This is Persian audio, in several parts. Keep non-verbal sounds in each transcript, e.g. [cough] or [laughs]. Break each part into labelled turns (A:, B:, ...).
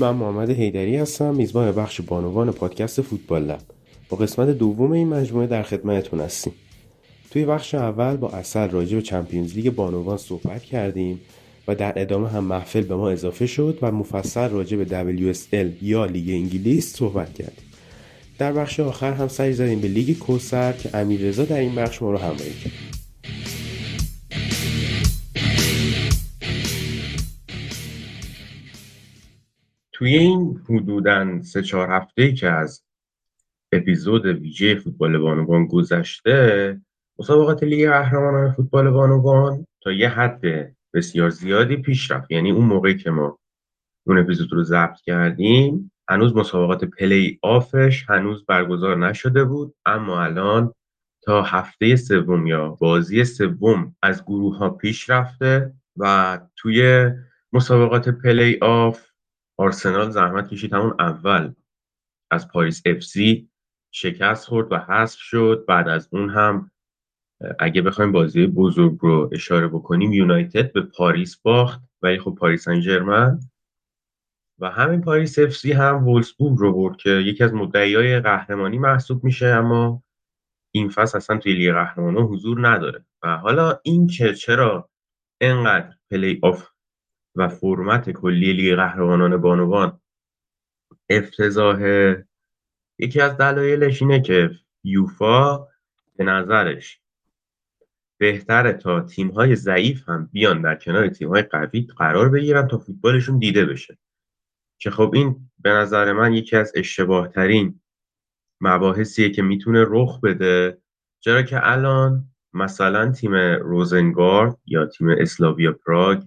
A: من محمد حیدری هستم. میزبان بخش بانوان پادکست فوتبال لب. با قسمت دوم این مجموعه در خدمتتون هستیم. توی بخش اول با اصل راجع به چمپیونز لیگ بانوان صحبت کردیم و در ادامه هم محفل به ما اضافه شد و مفصل راجع به WSL یا لیگ انگلیس صحبت کردیم. در بخش آخر هم سعی زدیم به لیگ کوسر که امیررضا در این بخش ما رو همراهی کرد
B: توی این حدوداً سه چهار هفته که از اپیزود ویژه فوتبال بانوان گذشته مسابقات لیگ قهرمانان فوتبال بانوان تا یه حد بسیار زیادی پیش رفت. یعنی اون موقعی که ما اون اپیزود رو ضبط کردیم هنوز مسابقات پلی آفش هنوز برگزار نشده بود اما الان تا هفته سوم یا بازی سوم از گروه ها پیش رفته و توی مسابقات پلی آف آرسنال زحمت کشید همون اول. از پاریس اف سی شکست خورد و حذف شد. بعد از اون هم اگه بخوایم بازی بزرگ رو اشاره بکنیم یونایتد به پاریس باخت. ولی خب پاریس سن و همین پاریس اف سی هم وولسبورگ رو برد که یکی از مدعیای قهرمانی محسوب میشه اما این فصل اصلا توی لیگ قهرمانان حضور نداره. و حالا این که چرا انقدر پلی آف و فرمت کلی لیگ قهرمانان بانوان. افتضاح یکی از دلایلش اینه که یوفا به نظرش بهتره تا تیم های ضعیف هم بیان در کنار تیم های قوی قرار بگیرن تا فوتبالشون دیده بشه. که خب این به نظر من یکی از اشتباه ترین مباحثیه که می‌تونه رخ بده. چرا که الان مثلا تیم روزنگارد یا تیم اسلاویا پراگ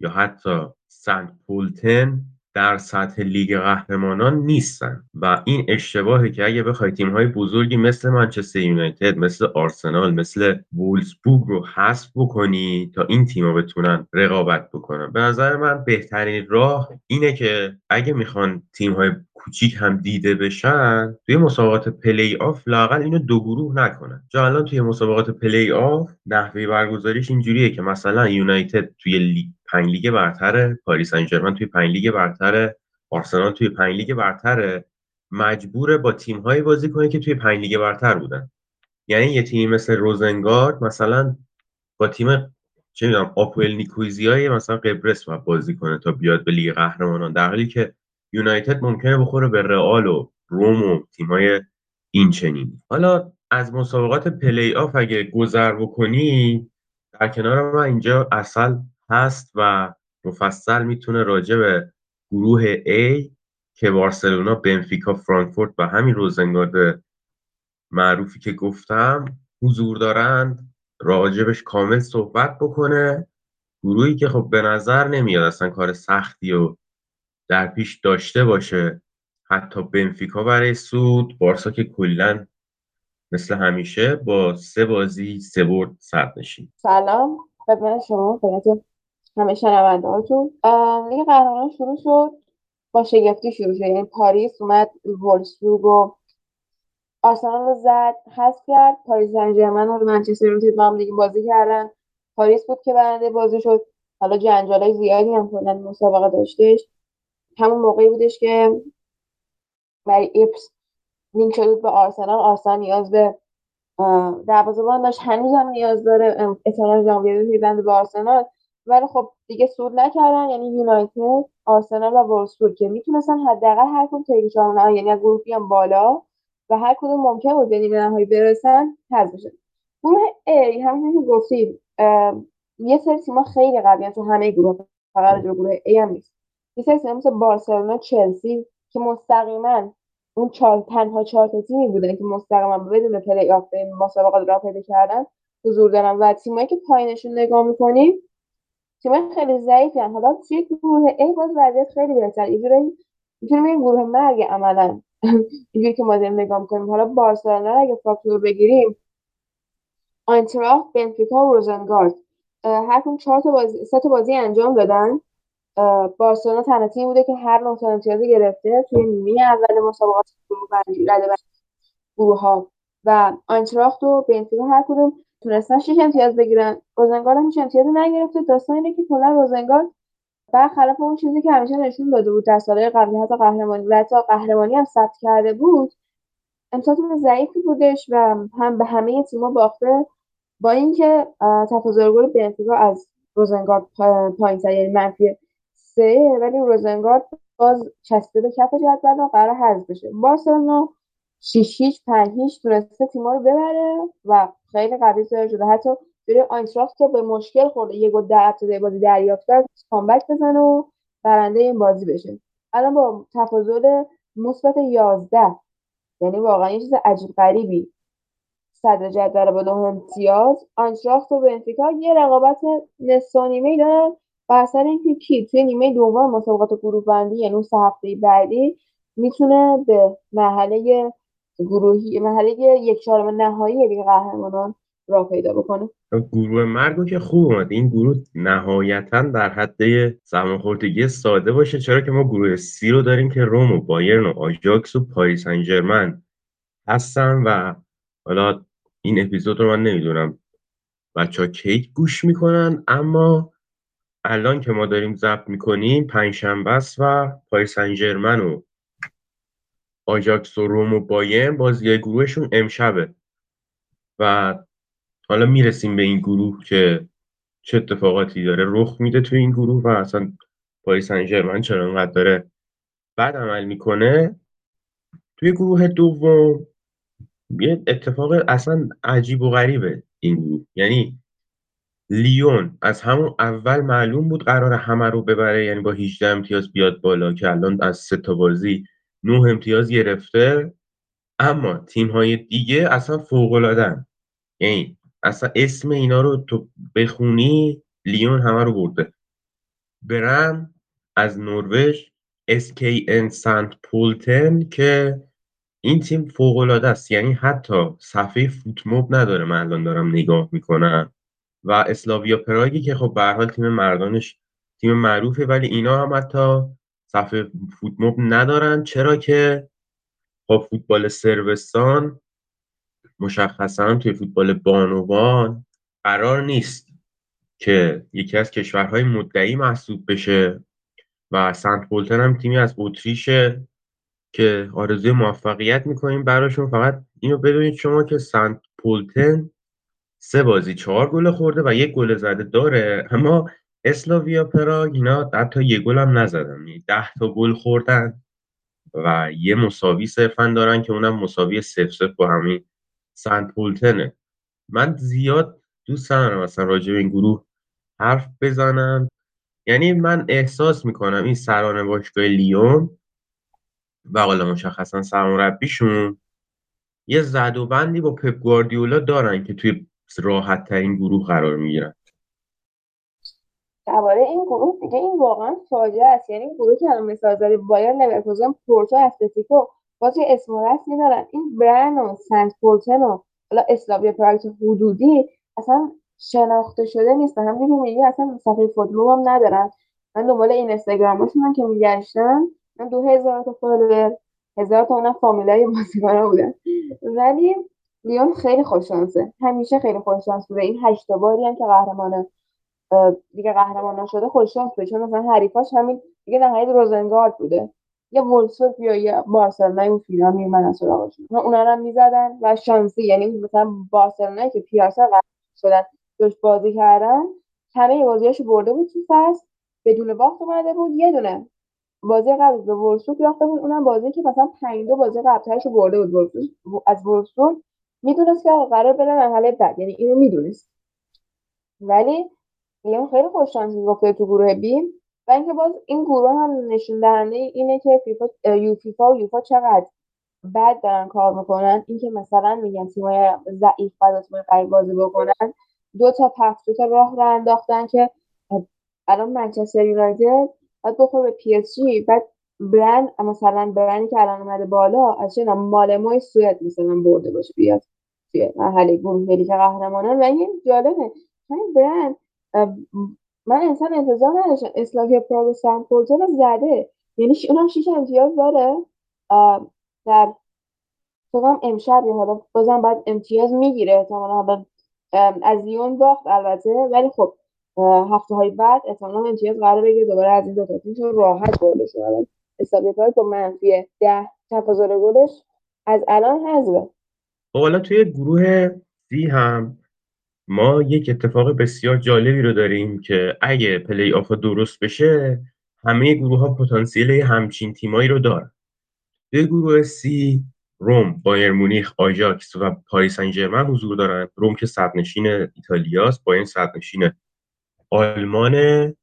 B: یا حتی سنت پولتن در سطح لیگ قهرمانان نیستن. و این اشتباهی که اگه بخوای های بزرگی مثل منچستر یونایتد مثل آرسنال مثل وولسبورگ رو حذف بکنی تا این تیم‌ها بتونن رقابت بکنن. به نظر من بهترین راه اینه که اگه می‌خوان های کوچیک هم دیده بشن توی مسابقات پلی آف لاقل اینو دو گروه نکنن. چون الان توی مسابقات پلی آف نحوه برگزاریش اینجوریه که مثلا یونایتد توی لیگ پنج لیگ برتر پاریس سن توی پنج لیگ برتر آرسنال توی پنج لیگ برتر مجبوره با تیم هایی بازی کنه که توی پنج لیگ برتر بودن. یعنی یه تیمی مثل روزنگارد مثلا با تیم چه می‌دونم آپوئل نیکوزیای مثلا قبرس باید بازی کنه تا بیاد به لیگ قهرمانان. در حالی که یونایتد ممکنه بخوره به رئال و روم و تیمای این چنین. حالا از مسابقات پلی آف اگه گذر بکنی در کنار من اینجا اصل هست و مفصل می‌تونه راجع به گروه A که بارسلونا، بنفیکا، فرانکفورت و همین روزنگارد معروفی که گفتم حضور دارند راجبش کامل صحبت بکنه. گروهی که خب به نظر نمیاد اصلا کار سختی و در پیش داشته باشه. حتی بنفیکا برای سود بارسا که کلا مثل همیشه با سه بازی سه برد صد نشین.
C: سلام. خدمت شما. خدمت همه شنونده هاتون لیگ قهرمانان شروع شد. با شگفتی شروع شد. یعنی پاریس اومد وولسبورگ و آرسنال رو زد حذف کرد. پاریس سن و منچستر یونایتد با هم دیگه بازی کردن. پاریس بود که برنده بازی شد. حالا جنجالای زیادی هم کلا مسابقه داشتش. همون موقعی بودش که برای ایپس لینک شده به آرسنال. آرسنال نیاز به دروازه‌بان داشت. هنوز هم نیاز داره. احتمال ژانویه پیوند به آرسنال. ولی خب دیگه سود نکردن یعنی یونایتد آرسنال و وولسبورگ که می‌تونستن حداقل هر کدوم تا چهارم یعنی از گروه بیان بالا و هر کدوم ممکن بود به نیمه نهایی برسن حذف بشن گروه A همونطور که گفتید یه سری تیم‌ها خیلی قوی تو همه گروه فقط گروه A هم نیست. یه سری مثل بارسلونا چلسی که مستقیما اون چهار تنها چهار تیمی بودن که مستقیما بدون پلی آف مسابقات را پیدا کردن حضور دارن. و تیمایی که پایینشون نگاه می‌کنیم تیم خیلی ضعیفی حالا توی گروه A باز وضعیت خیلی بهتر. اینجوری می‌تونیم گروه مرگ عملا. [laughs] اینجوری که ما داریم نگاه می‌کنیم. حالا بارسلونا اگه فاکتور بگیریم آینتراخت بنفیکا و روزنگارد. هر کدوم چهار تا بازی سه تا بازی انجام دادن. بارسلونا تنها تیمی بوده که هر نقطه امتیازی گرفته. توی نیمه اول مسابقات گروه رده گروه ها و آینتراخت و بنفیکا هر کدوم تونستن 6 امتیاز بگیرن. روزنگارد هم هیچ امتیازی نگرفته. داستان اینه که کلا روزنگارد برخلاف اون چیزی که همیشه نشون داده بود در سالهای قبلی حتی قهرمانی و حتی قهرمانی هم ثبت کرده بود امسال ضعیفی بودش و هم به همه تیم‌ها باخته با اینکه تفاضل گل بنفیکا از روزنگارد پایین یعنی منفی سه ولی روزنگارد باز چسبه به کف جدول و قرار حذف بشه. بارسلونا 6 هیچ 5 هیچ تونسته تیما رو ببره و خیلی قوی ظاهر شده. حتی جوری آینتراخت که به مشکل خورده یه گل در ابتدای بازی دریافت کرد کامبک بزنه و برنده این بازی بشه. الان با تفاضل مثبت 11 یعنی واقعا یه چیز عجیب غریبی. صدر جدول با نه امتیاز. آنتراخت و بنفیکا یه رقابت نصف نیمه دارن. و اثر اینکه کی؟ توی نیمه دوم مسابقات گروه بندی یعنی اون سه هفته بعدی می‌تونه به مرحله گروهی مرحله یک چهارم نهایی لیگ قهرمانان راه پیدا بکنه.
B: گروه مرگو که خوب اومد. این گروه نهایتا در حد سرماخوردگی ساده باشه. چرا که ما گروه C رو داریم که روم و بایرن و آژاکس و پاریس سن هستن و حالا این اپیزود رو من نمی‌دونم بچه ها کی گوش می‌کنن اما الان که ما داریم ضبط می‌کنیم پنجشنبه است و پاریس سن و آژاکس و روم و بایرن بازی گروهشون امشبه. و حالا می‌رسیم به این گروه که چه اتفاقاتی داره رخ میده توی این گروه و اصلا پاریس سن چرا انقدر داره بعد عمل می‌کنه. توی گروه دوم یه اتفاق اصلا عجیب و غریبه این گروه. یعنی لیون از همون اول معلوم بود قرار همه رو ببره یعنی با 18 امتیاز بیاد بالا که الان از سه تا بازی 9 امتیاز گرفته اما تیم های دیگه اصلا فوق العاده یعنی اصلا اسم اینا رو تو بخونی لیون همه رو برده. برم از نروژ SKN سنت پولتن که این تیم فوق العاده است. یعنی حتی صفحه فوتموب نداره من الان دارم نگاه می‌کنم. و اسلاویا پراگی که خب به حال تیم مردانش تیم معروفه ولی اینا هم حتی صفحه فوتموب ندارن. چرا که خب فوتبال سربستان مشخصا توی فوتبال بانوان قرار نیست که یکی از کشورهای مدعی محسوب بشه و سنت پولتن هم تیمی از اتریشه که آرزوی موفقیت می‌کنیم براشون. فقط اینو بدونید شما که سنت پولتن سه بازی چهار گل خورده و یک گل زده داره. اما اسلاویا پراگ اینا حتی یه گل هم نزدن. یعنی ده تا گل خوردن و یه مساوی صرفا دارن که اونم مساوی صفر صفر با همین سنت پولتنه من زیاد دوست ندارم مثلا راجع به این گروه حرف بزنم. یعنی من احساس می‌کنم این سران باشگاه لیون و حالا مشخصا سرمربیشون یه زد و بندی با پپ گواردیولا دارن که توی راحت ترین گروه قرار می‌گیرن.
C: درباره این گروه دیگه این واقعا فاجعه است. یعنی گروه که الان مثال زدی بایر لورکوزن پورتو اتلتیکو باز اسم و رسمی دارن. این برن و سنت پولتن و حالا اسلاویا پراگ حدودی اصلا شناخته شده نیستن. همونجوری میگه اصلا صفحه فوتبال هم ندارن. من دنبال این اینستاگرامشون که میگشتم. من دو هزار تا follower هزار تا اونم فامیلای بازیکن‌ها بودن. ولی لیون خیلی خوششانسه. همیشه خیلی خوششانس بوده. این هشت باری هم که قهرمان دیگه قهرمان شده خوششانس چون مثلا حریفاش همین دیگه نهایت روزنگارد بوده. یه ولسورف یا یه بارسلونا اون فینال میومدن سراغشون. اونا رو هم می‌زدن و شانسی یعنی مثلا بارسلونا که پیاسا شدن دوش بازی کردن همه بازیاشو برده بود تو فصل. بدون باخت اومده بود یه دونه بازی قبل به ورسوک یاخته بود. اونم بازی که مثلا 5 دو بازی قبلش برده بود. از ورسوک می‌دونست که قرار بره مرحله بعد یعنی اینو می‌دونست. ولی لیون خیلی خوش شانس گفته تو گروه B و اینکه باز این گروه هم نشون دهنده اینه که فیفا یو فیفا و یوفا چقدر بد دارن کار می‌کنن. اینکه مثلا میگن تیمای ضعیف بعد تیمای قوی بازی بکنن دو تا پخش دو تا راه رو انداختن که الان منچستر یونایتد باید بخوره به پی اس جی. بعد برند مثلا برندی که الان اومده بالا از چه مالمای سوئد مثلا برده باشه بیاد توی مرحله گروه لیگ قهرمانان. و این جالبه همین برند من انسان انتظار نداشتم. اسلاویا پراگ سنت زده. یعنی اونم شیش امتیاز داره. در فکرم امشب حالا بازم باید امتیاز می‌گیره. احتمالا حالا از لیون باخت البته. ولی خب هفته های بعد احتمالا امتیاز قرار بگیره. دوباره از این دو تا تیم چون راحت بردش الان کار با منفی ده تفاضل گلش از الان حذفه
B: خب حالا توی گروه C هم ما یک اتفاق بسیار جالبی رو داریم که اگه پلی آف درست بشه همه گروه ها پتانسیل همچین تیمایی رو دارن. توی گروه C روم، بایرن مونیخ، آژاکس و پاریس سن حضور دارن. روم که صدرنشین ایتالیاست بایرن صدرنشین آلمان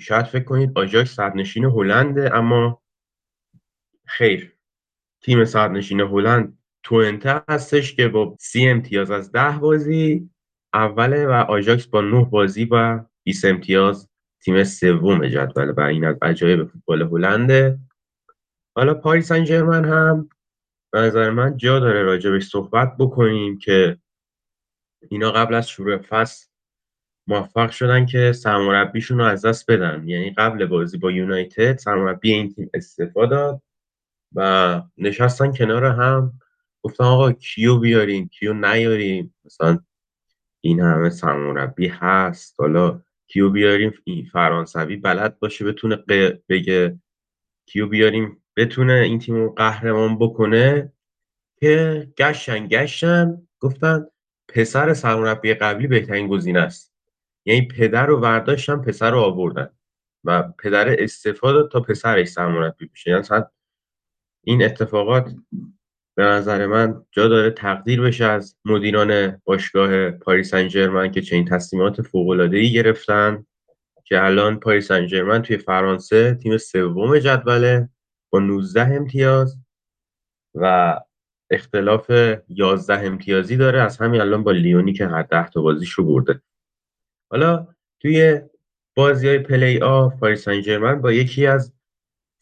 B: شاید فکر کنید آژاکس صدرنشین هلند اما خیر. تیم صدرنشین هلند توئنته هستش که با سی امتیاز از ده بازی اوله و آژاکس با نه بازی و 20 امتیاز تیم سوم جدول و این از عجایب فوتبال هلنده. حالا پاریس سن هم به نظر من جا داره راجبش صحبت بکنیم که اینا قبل از شروع فصل موفق شدن که سرمربیشون رو از دست بدن. یعنی قبل بازی با یونایتد سرمربی این تیم استعفا داد و نشستن کنار هم. گفتن آقا کیو بیاریم کیو نیاریم مثلا این همه سرمربی هست. حالا کیو بیاریم؟ این فرانسوی بلد باشه بتونه بگه. کیو بیاریم؟ بتونه این تیم قهرمان بکنه. که گشتن گشتن. گفتن پسر سرمربی قبلی بهترین گزینه است. یعنی پدر رو برداشتن پسر رو آوردن. و پدر استفاده تا پسرش سرمربی بشه. یعنی این اتفاقات به نظر من جا داره تقدیر بشه از مدیران باشگاه پاریس سن که چنین تصمیمات فوق‌العاده‌ای گرفتن که الان پاریس سن توی فرانسه تیم سوم جدوله با 19 امتیاز و اختلاف 11 امتیازی داره. از همین الان با لیونی که هر 10 تا بازیش رو برده. حالا توی بازی های پلی آف پاریس سن با یکی از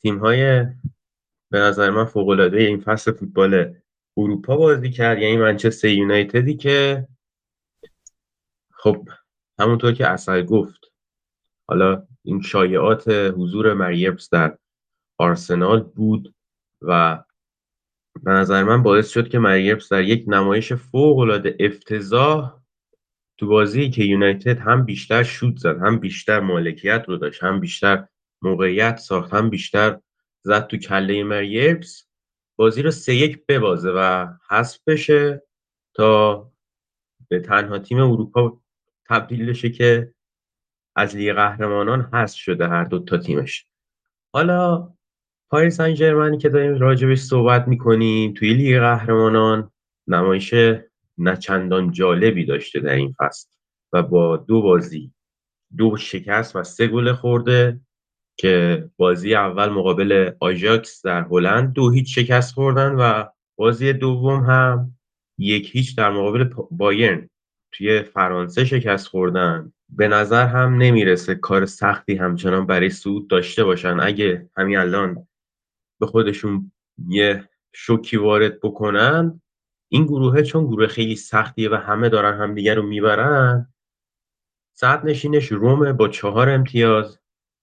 B: تیم های به نظر من فوق العاده این فصل فوتبال اروپا بازی کرد. یعنی منچستر یونایتدی که خب همونطور که اصل گفت. حالا این شایعات حضور مریبس در آرسنال بود و به نظر من باعث شد که مریبس در یک نمایش فوق العاده افتضاح تو بازی که یونایتد هم بیشتر شوت زد هم بیشتر مالکیت رو داشت هم بیشتر موقعیت ساخت هم بیشتر زد تو کله مریبس بازی رو سه یک ببازه و حذف بشه تا به تنها تیم اروپا تبدیل بشه که از لیگ قهرمانان حذف شده هر دو تا تیمش. حالا پاریس سن که داریم راجبش صحبت می‌کنیم توی لیگ قهرمانان نمایش نچندان جالبی داشته در این فصل و با دو بازی دو شکست و سه گل خورده. که بازی اول مقابل آژاکس در هلند دو هیچ شکست خوردن و بازی دوم هم یک هیچ در مقابل بایرن توی فرانسه شکست خوردن. به نظر هم نمی‌رسه کار سختی همچنان برای سود داشته باشن. اگه همین الان به خودشون یه شوکی وارد بکنن این گروهه چون گروه خیلی سختیه و همه دارن همدیگه رو می‌برن صد نشینش رومه با چهار امتیاز.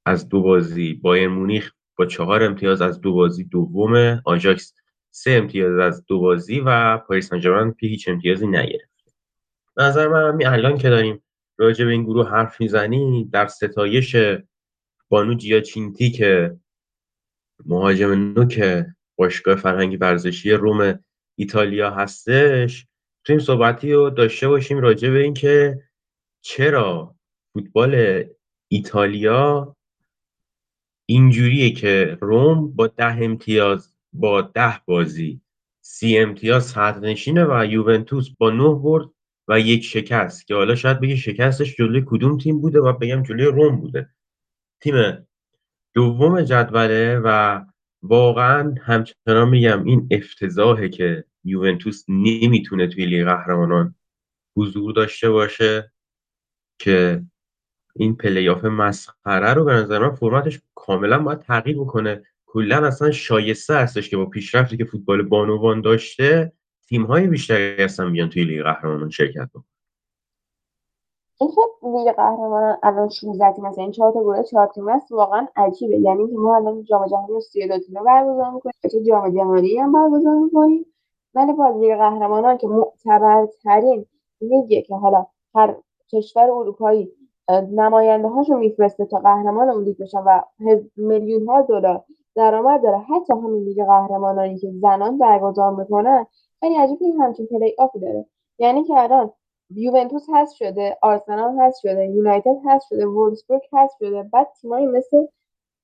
B: از دو بازی بایر مونیخ با چهار امتیاز از دو بازی دوم آژاکس سه امتیاز از دو بازی و پاریس سن هیچ امتیازی نگرفت. نظر من همین الان که داریم راجع به این گروه حرف می‌زنی در ستایش بانو جیاچینتی که مهاجم نوک باشگاه فرهنگی ورزشی روم ایتالیا هستش تو این صحبتی رو داشته باشیم راجع به اینکه چرا فوتبال ایتالیا اینجوریه که روم با ده امتیاز با ده بازی سی امتیاز صدرنشینه و یوونتوس با نه برد و یک شکست که حالا شاید بگی شکستش جلوی کدوم تیم بوده؟ و بگم جلوی روم بوده. تیم دوم جدوله و واقعا همچنان میگم این افتضاحه که یوونتوس نمی‌تونه توی لیگ قهرمانان حضور داشته باشه که این پلیاف مسخره رو به نظر من فرمتش کاملا باید تغییر بکنه. کلا اصلا شایسته هستش که با پیشرفتی که فوتبال بانوان داشته تیم های بیشتری هستن بیان توی لیگ قهرمانان شرکت بکنن.
C: اینکه لیگ قهرمانان الان 16 تیم مثلا این چهار تا گروه 4 تیم است واقعا عجیبه. یعنی که ما الان جام جهانی رو 32 تیمه برگزار می‌کنیم. چه جام جهانی هم برگزار می‌کنیم. ولی باز لیگ قهرمانان که معتبرترین لیگه که حالا هر کشور اروپایی نماینده هاشو میفرسته تا قهرمان اون لیگ بشن و میلیون ها دلار درآمد داره. حتی همین لیگ قهرمانانی که زنان برگزار می‌کنن خیلی عجیب این همچین پلی آفی داره. یعنی که الان یوونتوس هست شده آرسنال هست شده یونایتد هست شده وولفسبورگ هست شده. بعد تیمایی مثل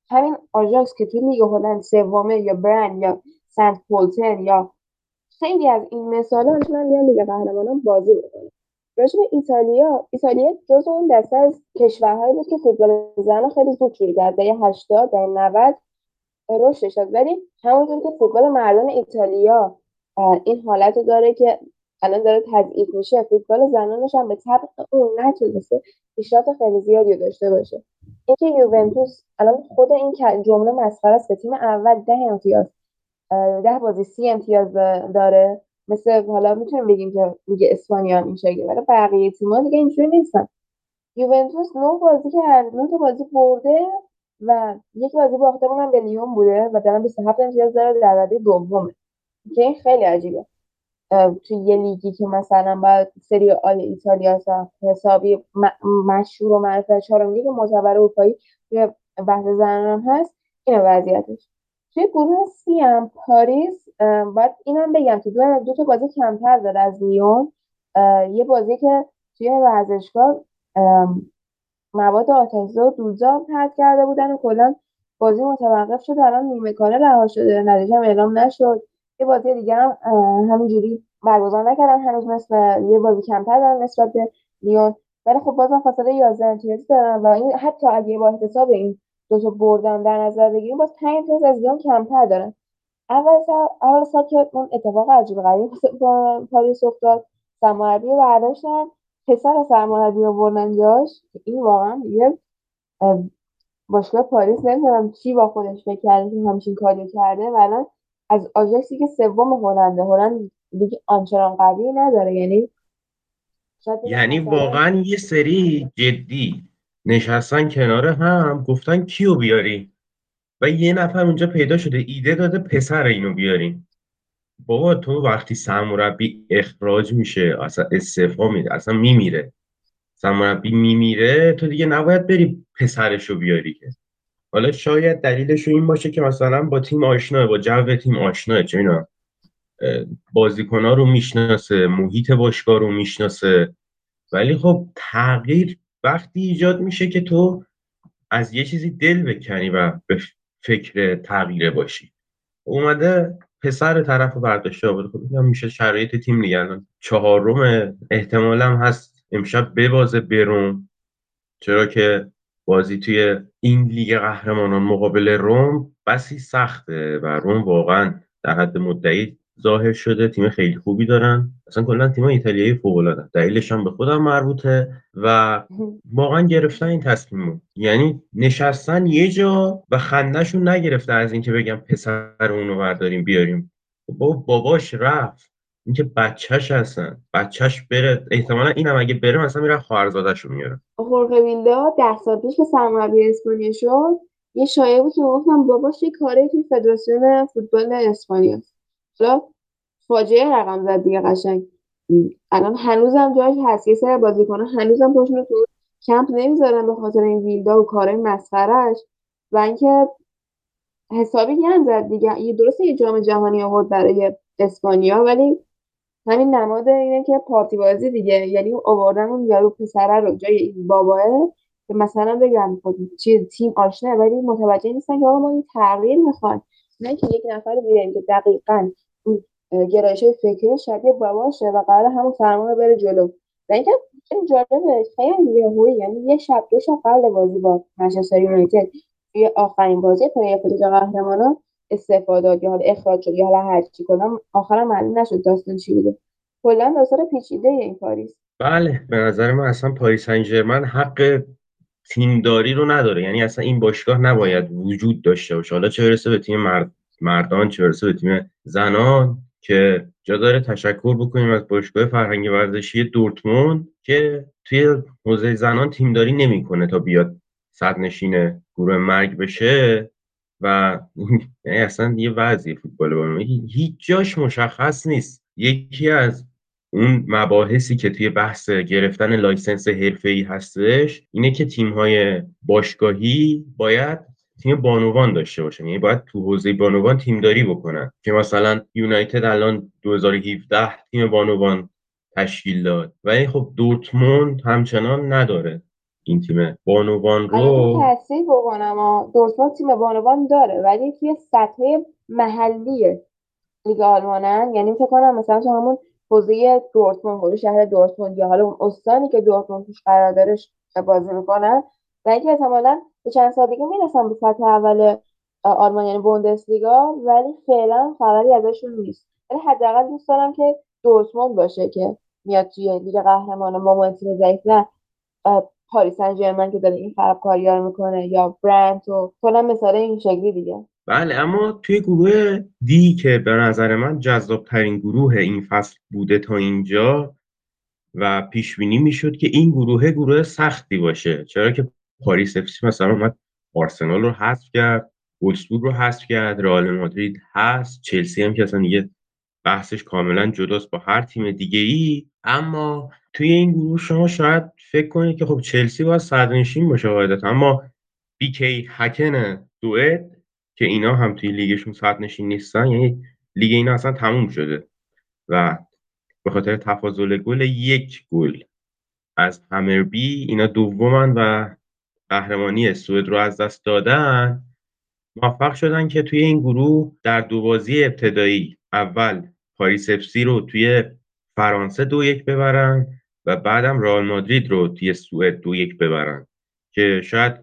C: همین آژاکس که توی لیگ هلند سومه یا برن یا سنت پولتن یا خیلی از این مثال ها می‌تونن بیان لیگ قهرمانان بازی بکنن. راجب ایتالیا ایتالیا جز اون دسته از کشورهایی بود که فوتبال زن خیلی زود شروع کرد دهه 80 دهه 90 رشدش داد ولی همونطور که فوتبال مردان ایتالیا این حالت داره که الان داره تضعیف میشه فوتبال زنانش هم به طبق اون نتونسته پیشرفت خیلی زیادی داشته باشه. اینکه یوونتوس الان خود این جمله مسخره است که تیم اول ده امتیاز ده بازی سی امتیاز داره. مثل حالا می‌تونیم بگیم که لیگ اسپانیا هم این شکلی ولی بقیه تیم‌ها دیگه اینجوری نیستن. یوونتوس نه بازی کرد نه تا بازی برده و یک بازی باخته اونم به لیون بوده و دارن 27 امتیاز داره در رده دومه. که این خیلی عجیبه. توی یه لیگی که مثلا باید سری آی ایتالیا حسابی مشهور و معرفت چهارم لیگ معتبر اروپایی توی بحث زنان هست اینه وضعیتش. توی گروه سی هم پاریس باید اینم بگم که دو, دو تا بازی کمتر داره از لیون. یه بازی که توی ورزشگاه مواد آتشزا و دوزا پرد کرده بودن و کلا بازی متوقف شد. الان نیمه کاره رها شده. نتیجه اعلام نشد. یه بازی دیگه هم همینجوری برگزار نکردن. هنوز مثل یه بازی کمتر دارن نسبت به لیون. ولی خب بازم فاصله 11 امتیازی دارن و این حتی اگه با احتساب این دو تا بردن در نظر بگیریم باز 5 امتیاز از لیون کمتر دارن. اول سال اول سال که اون اتفاق عجیب غریب [laughs] با پاریس افتاد سرمربی رو برداشتن. پسر سرمربی رو بردن جاش. این واقعا دیگه باشگاه پاریس نمی‌دونم چی با خودش فکر کرده که همچین کاری کرده. و از آژاکسی که سوم هلنده هلند دیگه آنچنان قوی نداره. یعنی
B: یعنی واقعا یه سری جدی نشستن کنار هم گفتن کیو بیاری؟ و یه نفر اونجا پیدا شده ایده داده پسر اینو بیاریم بابا تو وقتی سرمربی اخراج میشه اصلا استعفا میده اصلا میمیره. سرمربی میمیره تو دیگه نباید بری پسرشو بیاری که. حالا شاید دلیلش این باشه که مثلا با تیم آشناه با جو تیم آشناه چه اینا بازیکنها رو می‌شناسه محیط باشگاه رو می‌شناسه. ولی خب تغییر وقتی ایجاد میشه که تو از یه چیزی دل بکنی و به فکر تغییر باشی. اومده پسر طرف برداشته آورده. خب میشه شرایط تیم نگردن چهارم احتمالم هست امشب ببازه بروم. چرا که بازی توی این لیگ قهرمانان مقابل روم بسی سخته و روم واقعا در حد مدعی ظاهر شده تیم خیلی خوبی دارن. اصلا کلا تیم ایتالیایی فوق العاده دلیلش هم به خودم مربوطه و [laughs] واقعا گرفتن این تصمیم یعنی نشستن یه جا و خندهشون نگرفته از اینکه بگم پسر اونو برداریم بیاریم. بابا باباش رفت. اینکه بچهش هستن. بچهش بره. احتمالا اینم اگه بره مثلا میره خواهرزادهشو میاره
C: خورخه ویلدا ده سال پیش که سرمربی اسپانیا شد. یه شایعه بود که گفتم باباش یه کاری توی فدراسیون فوتبال اسپانیا حالا فاجعه رقم زد دیگه قشنگ. الان هنوزم جاش هست. یه سری بازیکن‌ها هنوزم پاشون تو کمپ نمی‌ذارن به خاطر این ویلدا و کارهای مسخرهش و اینکه حسابی گند زد دیگه. یه درسته یه جام جهانی آورد برای اسپانیا ولی همین نماد اینه که پارتی بازی دیگه. یعنی آوردن اون یارو پسره رو جای این باباه که مثلا بگم خود چی تیم آشنه ولی متوجه نیستن که ما این تغییر می‌خوان نه که یک نفر بیاریم که دقیقا اون گرایش فکری شبیه باباشه و قرار همون فرمان بره جلو. و اینکه این جالبه خیلی یهویی یعنی یه شب دو شب قبل بازی با منچستر یونایتد توی آخرین بازی پلی لیگ قهرمانان استعفا داد یا حالا اخراج شد یا حالا هر چی کنم آخرم معلوم نشد داستان چی بوده. کلا داستان پیچیده این پاریس.
B: بله به نظر من اصلا پاریس سن حق تیمداری رو نداره. یعنی اصلا این باشگاه نباید وجود داشته باشه. حالا چه برسه به تیم مرد؟ مردان چه برسه به تیم زنان که جا داره تشکر بکنیم از باشگاه فرهنگی ورزشی دورتموند که توی حوزه زنان تیمداری نمی‌کنه تا بیاد صدرنشین گروه مرگ بشه و یعنی اصلا یه وضعی فوتبال با هیچ جاش مشخص نیست. یکی از اون مباحثی که توی بحث گرفتن license حرفه‌ای هستش اینه که تیم‌های باشگاهی باید تیم بانوان داشته باشن. یعنی باید تو حوزه بانوان تیمداری بکنن. که مثلا یونایتد الان 2017 تیم بانوان تشکیل داد. ولی خب دورتموند همچنان نداره این تیم بانوان رو.
C: تصحیح بکنم دورتموند تیم بانوان داره ولی توی سطح محلی لیگ آلمانن. یعنی فکر کنم مثلا تو همون حوزه دورتموند حوزه شهر دورتموند یا حالا اون استانی که دورتموند توش قرار داره بازی می‌کنن. و اینکه احتمالا به چند سال دیگه می‌رسن به سطح اول آلمان یعنی بوندسلیگا ولی فعلا خبری ازشون نیست. ولی حداقل دوست دارم که دورتموند باشه که میاد توی لیگ قهرمانان با تیم ضعیف نه. پاریس سن که داره این خرابکاری رو می‌کنه یا برن و کلا مثال این شکلی دیگه.
B: بله اما توی گروه D که به نظر من جذاب ترین گروه این فصل بوده تا اینجا و پیش بینی می‌شد که این گروه گروه سختی باشه. چرا که پاریس اف مثلا اومد آرسنال رو حذف کرد وولفسبورگ رو حذف کرد رئال مادرید هست چلسی هم که اصلا دیگه بحثش کاملا جداست با هر تیم دیگه ای اما توی این گروه شما شاید فکر کنید که خب چلسی باید صدرنشین باشه قاعدتا. اما بیکی هکن دوئت که اینا هم توی لیگشون صدرنشین نیستن یعنی لیگ اینا اصلا تموم شده. و به خاطر تفاضل گل یک گل از همربی اینا دومن و قهرمانی سوئد رو از دست دادن موفق شدن که توی این گروه در دو بازی ابتدایی اول پاریس افسی رو توی فرانسه دو یک ببرن و بعدم رئال مادرید رو توی سوئد دو یک ببرن. که شاید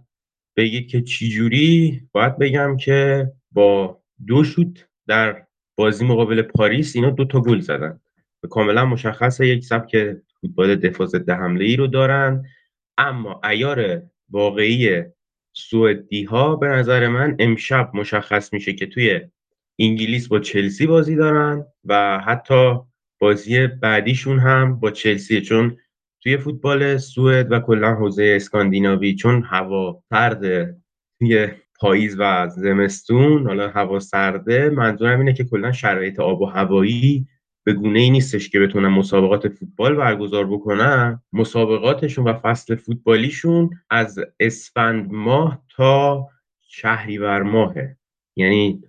B: بگید که چجوری باید بگم که با دو شوت در بازی مقابل پاریس اینا دو تا گل زدن. و کاملا مشخصه یک سبک فوتبال دفاع ضد حمله ای رو دارن. اما ایار واقعی سوئدی ها به نظر من امشب مشخص میشه که توی انگلیس با چلسی بازی دارن و حتی بازی بعدیشون هم با چلسی چون توی فوتبال سوئد و کلا حوزه اسکاندیناوی چون هوا سرده توی پاییز و زمستون حالا هوا سرده منظورم اینه که کلا شرایط آب و هوایی به گونه ای نیستش که بتونن مسابقات فوتبال برگزار بکنن. مسابقاتشون و فصل فوتبالیشون از اسفند ماه تا شهریور ماهه. یعنی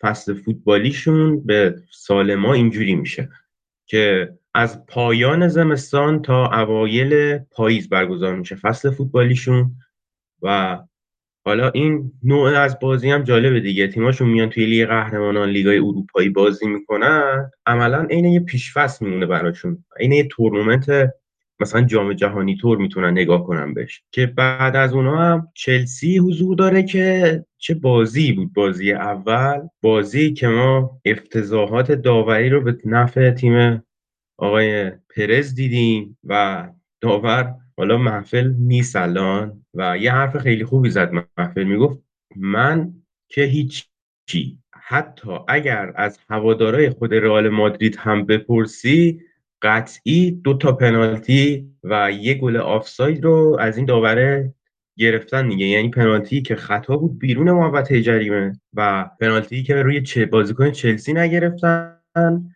B: فصل فوتبالیشون به سال ما اینجوری میشه که از پایان زمستان تا اوایل پاییز برگزار میشه فصل فوتبالیشون و حالا این نوع از بازی هم جالبه دیگه. تیماشون میان توی لیگ قهرمانان لیگای اروپایی بازی می‌کنن. عملا عین یه پیشفصل میمونه براشون. عین یه تورنمنت مثلا جام جهانی تور می‌تونن نگاه کنن بهش. که بعد از اونها هم چلسی حضور داره که چه بازی بود. بازی اول بازی که ما افتضاحات داوری رو به نفع تیم آقای پرز دیدیم و داور حالا محفل نیست الان و یه حرف خیلی خوبی زد محفل. می‌گفت من که هیچی حتی اگر از هوادارای خود رئال مادرید هم بپرسی قطعی دو تا پنالتی و یه گل آفساید رو از این داوره گرفتن دیگه. یعنی پنالتی که خطا بود بیرون محوطه جریمه و پنالتی که روی چه بازیکن چلسی نگرفتن.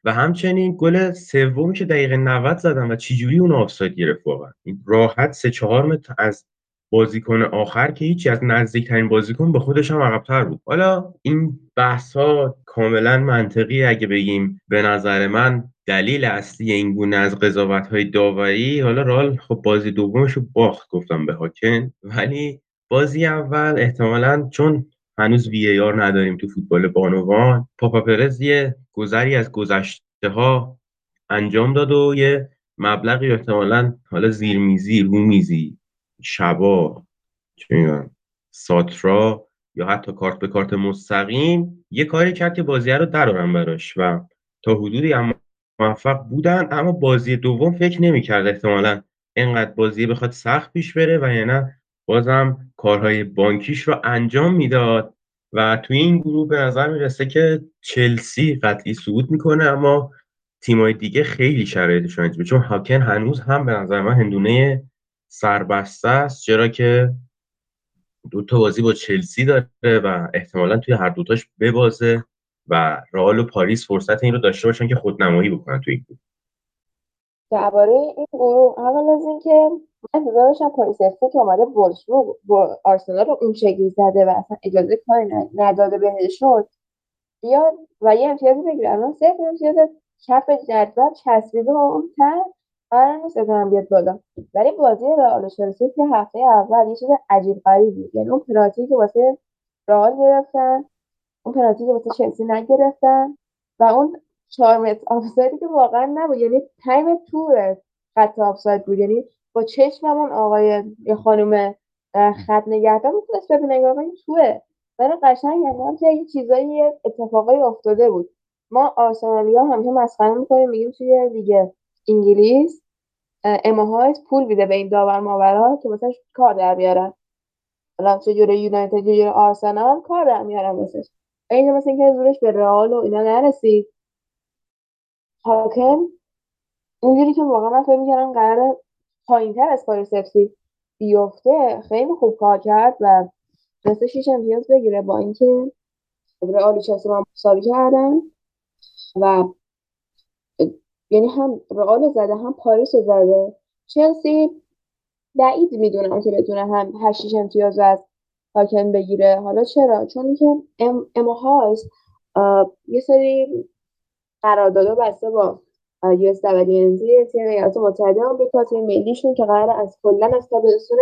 B: و همچنین گل سومی که دقیقه 90 زدن و چجوری اون آفساید گرفت واقعا؟ راحت سه چهار متر از بازیکن آخر که هیچی از نزدیکترین بازیکن به خودش هم عقبتر بود. حالا این بحث ها کاملا منطقی اگه بگیم. به نظر من دلیل اصلی این گونه از قضاوت های داوری حالا رال خب بازی دومش رو باخت گفتم به هاکن ولی بازی اول احتمالا چون هنوز وی آر نداریم تو فوتبال بانوان. پاپا پرز یه گذری از گذشته ها انجام داد و یه مبلغی احتمالا حالا زیرمیزی رومیزی شبا چه ساترا یا حتی کارت به کارت مستقیم یه کاری کرد که بازیه رو درارن براش و تا حدودی اما موفق بودن اما بازی دوم فکر نمی‌کرد احتمالا اینقدر بازی بخواد سخت پیش بره و یعنی بازم کارهای بانکیش رو انجام می‌داد و توی این گروه به نظر می‌رسه که چلسی قطعی صعود می‌کنه اما تیمای دیگه خیلی شرایطشون عجیبه چون هاکن هنوز هم به نظر من هندونه سربسته است چرا که دو تا بازی با چلسی داره و احتمالا توی هر دوتاش ببازه و رئال و پاریس فرصت این رو داشته باشن که خودنمایی بکنن توی این
C: درباره این گروه اول از اینکه من داشتم پاریس که اومده رو آرسنال رو اون شکلی زده و اصلا اجازه کاری نداده بهشون بیاد و یه امتیازی بگیره الان صفر امتیاز کف جدول چسبیده با اون تن قرار نیست بیاد بالا. ولی بازی رئال چلسی که هفته اول یه چیز عجیب غریب بود. یعنی اون پنالتی که واسه رئال گرفتن اون پنالتی که واسه چلسی نگرفتن و اون چهار متر آفسایدی که واقعا نبود. یعنی تایم تور خط آفساید بود. یعنی با چشممون آقای یه خانم خط نگهدار می‌تونست ببینه نگاه این توه. ولی قشنگ انگار که یه چیزایی اتفاقایی افتاده بود. ما آرسنالیا همیشه مسخره می‌کنیم میگیم توی لیگ انگلیس اما پول میده به این داور ماورا که مثلا کار در بیارن. حالا چه جوری یونایتد چه جوری آرسنال کار در میارن مثلا این مثلا اینکه زورش به رئال و اینا نرسید. هاکن اونجوری که واقعا من فکر می‌کردم قرار پایینتر از اف بیفته خیلی خوب کار کرد و تونسته شیش امتیاز بگیره با اینکه رئال چلسی با مساوی کردن و یعنی هم رئال زده هم پاریس رو زده. چلسی بعید می‌دونم که بتونه هم هشتیش امتیاز از هاکن بگیره. حالا چرا؟ چون که ام اما یه سری قراردادها بسته با دبلیو تیم ایالات متحده آمریکا تیم ملیشون که قرار از کلا از تابستون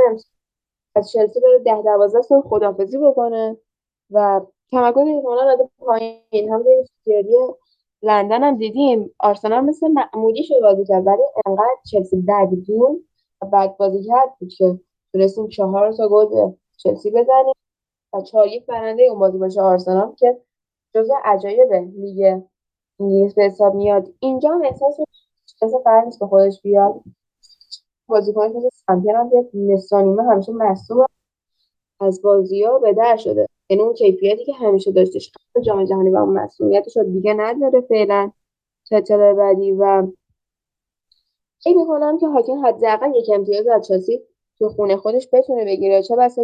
C: از چلسی بره ده دوازده سال خدافزی بکنه و تمرکز احتمالا داده پایین. هم سری لندن هم دیدیم. آرسنال مثل معمولی شد بازی کرد ولی انقدر چلسی دون و بعد بازی کرد بود که تونستیم چهار تا گل به چلسی بزنیم و چهار یک برنده اون بازی باشه آرسنال که جزء عجایب لیگ انگلیس به حساب میاد. اینجا هم احساس کسی قرار نیست به خودش بیاد. بازیکنش مثل سمپیر هم که نصف همیشه مصوم از بازی ها به در شده. یعنی اون کیفیتی که همیشه داشتش. جام جهانی و اون مسئولیتش رو دیگه نداره فعلا. تا بعدی و فکر می‌کنم که حاکم حداقل یک امتیاز از چلسی تو خونه خودش بتونه بگیره. چه بسا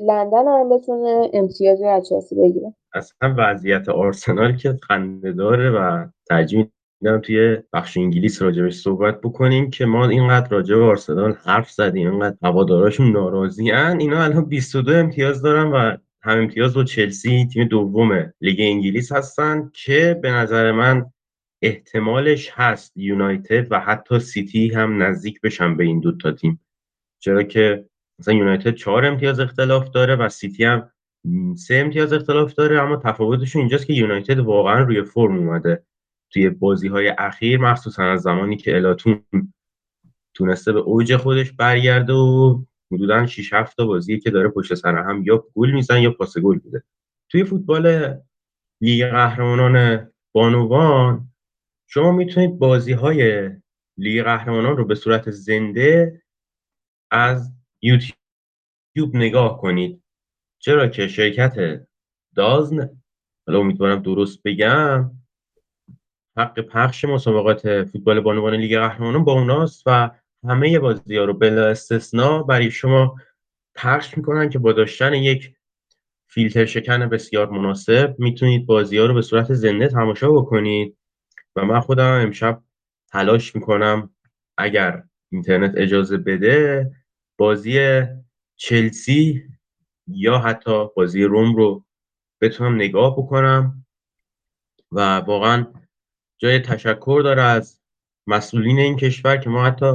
C: لندن هم بتونه امتیازی از چلسی بگیره.
B: اصلا وضعیت آرسنال که خنده داره و ترجیح میدم توی بخش انگلیس راجبش صحبت بکنیم که ما اینقدر راجب آرسنال حرف زدیم اینقدر هواداراشون ناراضی ان اینا الان 22 امتیاز دارن و هم امتیاز با چلسی تیم دوم لیگ انگلیس هستن که به نظر من احتمالش هست یونایتد و حتی سیتی هم نزدیک بشن به این دو تا تیم. چرا که مثلا یونایتد چهار امتیاز اختلاف داره و سیتی هم سه امتیاز اختلاف داره اما تفاوتشون اینجاست که یونایتد واقعا روی فرم اومده. توی بازی های اخیر مخصوصا از زمانی که الاتون تونسته به اوج خودش برگرده و حدودا 6 7 تا بازی که داره پشت سر هم یا گل میزن یا پاس گل میده. توی فوتبال لیگ قهرمانان بانوان شما می‌تونید بازی های لیگ قهرمانان رو به صورت زنده از یوتیوب نگاه کنید. چرا که شرکت دازن حالا امیدوارم درست بگم. حق پخش مسابقات فوتبال بانوان لیگ قهرمانان با اوناست و همه بازی ها رو بلا استثنا برای شما پخش می‌کنن که با داشتن یک فیلتر شکن بسیار مناسب می‌تونید بازی ها رو به صورت زنده تماشا بکنید. و من خودم امشب تلاش می‌کنم اگر اینترنت اجازه بده بازی چلسی یا حتی بازی روم رو بتونم نگاه بکنم. و واقعا جای تشکر داره از مسئولین این کشور که ما حتی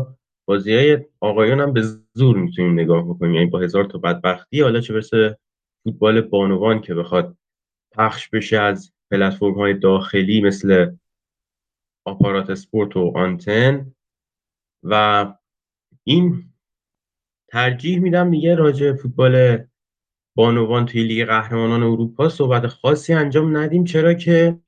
B: بازی های آقایان هم به زور می‌تونیم نگاه بکنیم. یعنی با هزار تا بدبختی حالا چه برسه فوتبال بانوان که بخواد پخش بشه از پلتفرم های داخلی مثل آپارات سپورت و آنتن. و این ترجیح میدم دیگه راجع فوتبال بانوان توی لیگ قهرمانان اروپا صحبت خاصی انجام ندیم. چرا که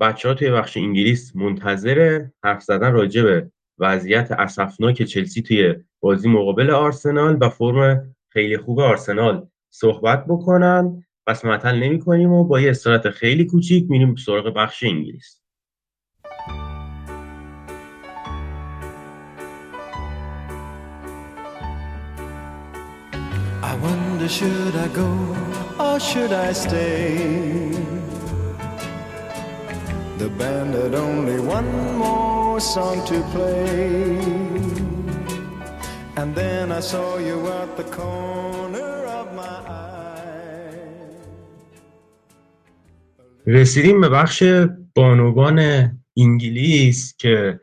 B: بچه ها توی بخش انگلیس منتظر حرف زدن راجع به وضعیت اسفناک چلسی توی بازی مقابل آرسنال و فرم خیلی خوب آرسنال صحبت بکنن. پس معطل نمی کنیم و با یه استراحت خیلی کوچیک میریم سراغ بخش انگلیس. Should I go or should I stay The band had only one more song to play. And then I saw you at the corner of my eye. رسیدیم به بخش بانوان انگلیس که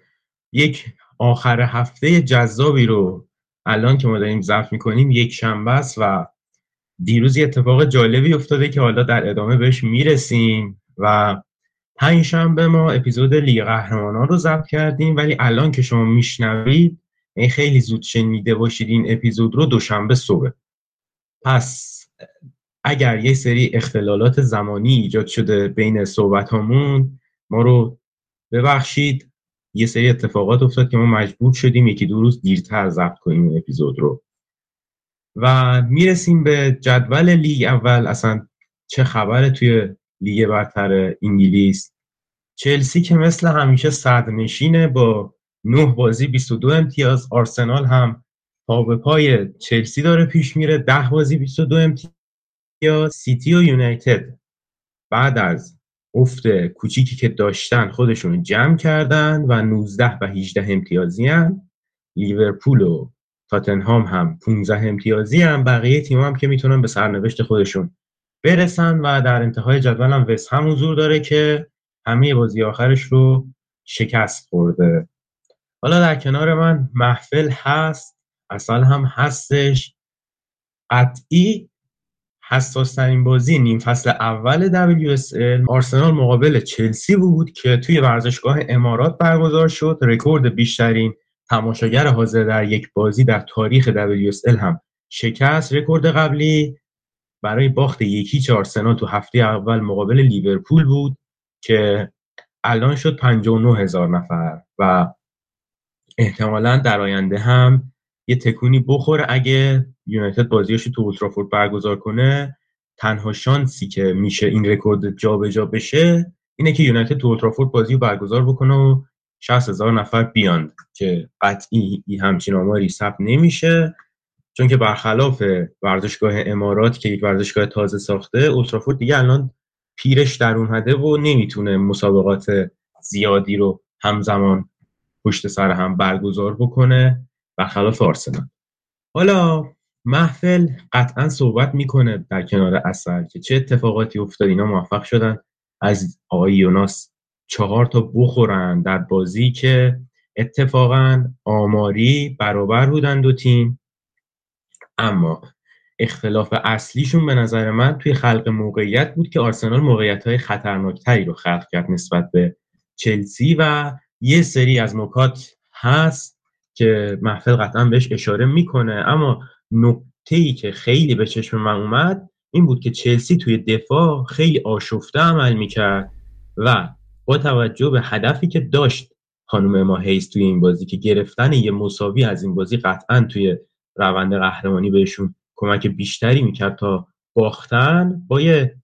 B: یک آخر هفته جذابی رو الان که ما داریم ضبط می‌کنیم یک شنبه است و دیروز یه اتفاق جالبی افتاده که حالا در ادامه بهش می‌رسیم و پنج شنبه ما اپیزود لیگ قهرمانان رو ضبط کردیم. ولی الان که شما میشنوید این خیلی زود شنیده باشید این اپیزود رو دوشنبه صبح. پس اگر یه سری اختلالات زمانی ایجاد شده بین صحبت همون ما رو ببخشید. یه سری اتفاقات افتاد که ما مجبور شدیم یکی دو روز دیرتر ضبط کنیم این اپیزود رو. و می‌رسیم به جدول لیگ اول. اصلا چه خبره توی لیگ برتر انگلیس؟ چلسی که مثل همیشه صدرنشینه با 9 بازی 22 امتیاز. آرسنال هم پا به پای چلسی داره پیش میره 10 بازی 22 امتیاز. سیتی و یونایتد بعد از افت کوچیکی که داشتن خودشون جمع کردن و 19 و 18 امتیازی هم لیورپول و تاتنهام هم 15 امتیازی هم بقیه تیم هم که می‌تونن به سرنوشت خودشون برسن و در انتهای جدول هم وست هم حضور داره که همه بازی آخرش رو شکست خورده. حالا در کنار من محفل هست اصل هم هستش. قطعی حساس ترین بازی نیم فصل اول WSL آرسنال مقابل چلسی بود که توی ورزشگاه امارات برگزار شد. رکورد بیشترین تماشاگر حاضر در یک بازی در تاریخ WSL هم شکست. رکورد قبلی برای باخت یکی آرسنال تو هفته اول مقابل لیورپول بود که الان شد 59 هزار نفر و احتمالا در آینده هم یه تکونی بخوره اگه یونایتد بازیاشو تو اولترافورد برگزار کنه. تنها شانسی که میشه این رکورد جابجا بشه اینه که یونایتد تو اولترافورد بازی رو برگزار بکنه و 60 هزار نفر بیان که قطعی همچین آماری ثبت نمیشه. چون که برخلاف ورزشگاه امارات که یک ورزشگاه تازه ساخته اولترافورد دیگه الان پیرش در اومده و نمی‌تونه مسابقات زیادی رو همزمان پشت سر هم برگزار بکنه برخلاف آرسنال. حالا محفل قطعا صحبت می‌کنه در کنار اثر که چه اتفاقاتی افتاد اینا موفق شدن. از آقای یوناس چهار تا بخورن در بازی که اتفاقا آماری برابر بودن دو تیم. اما اختلاف اصلیشون به نظر من توی خلق موقعیت بود که آرسنال موقعیت های خطرناکتری رو خلق کرد نسبت به چلسی و یه سری از نکات هست که محفل قطعا بهش اشاره می‌کنه. اما نکته ای که خیلی به چشم من اومد این بود که چلسی توی دفاع خیلی آشفته عمل می‌کرد و با توجه به هدفی که داشت خانم ما هیز توی این بازی که گرفتن یه مساوی از این بازی قطعا توی روند قهرمانی بهشون کمک بیشتری می‌کرد تا باختن با یه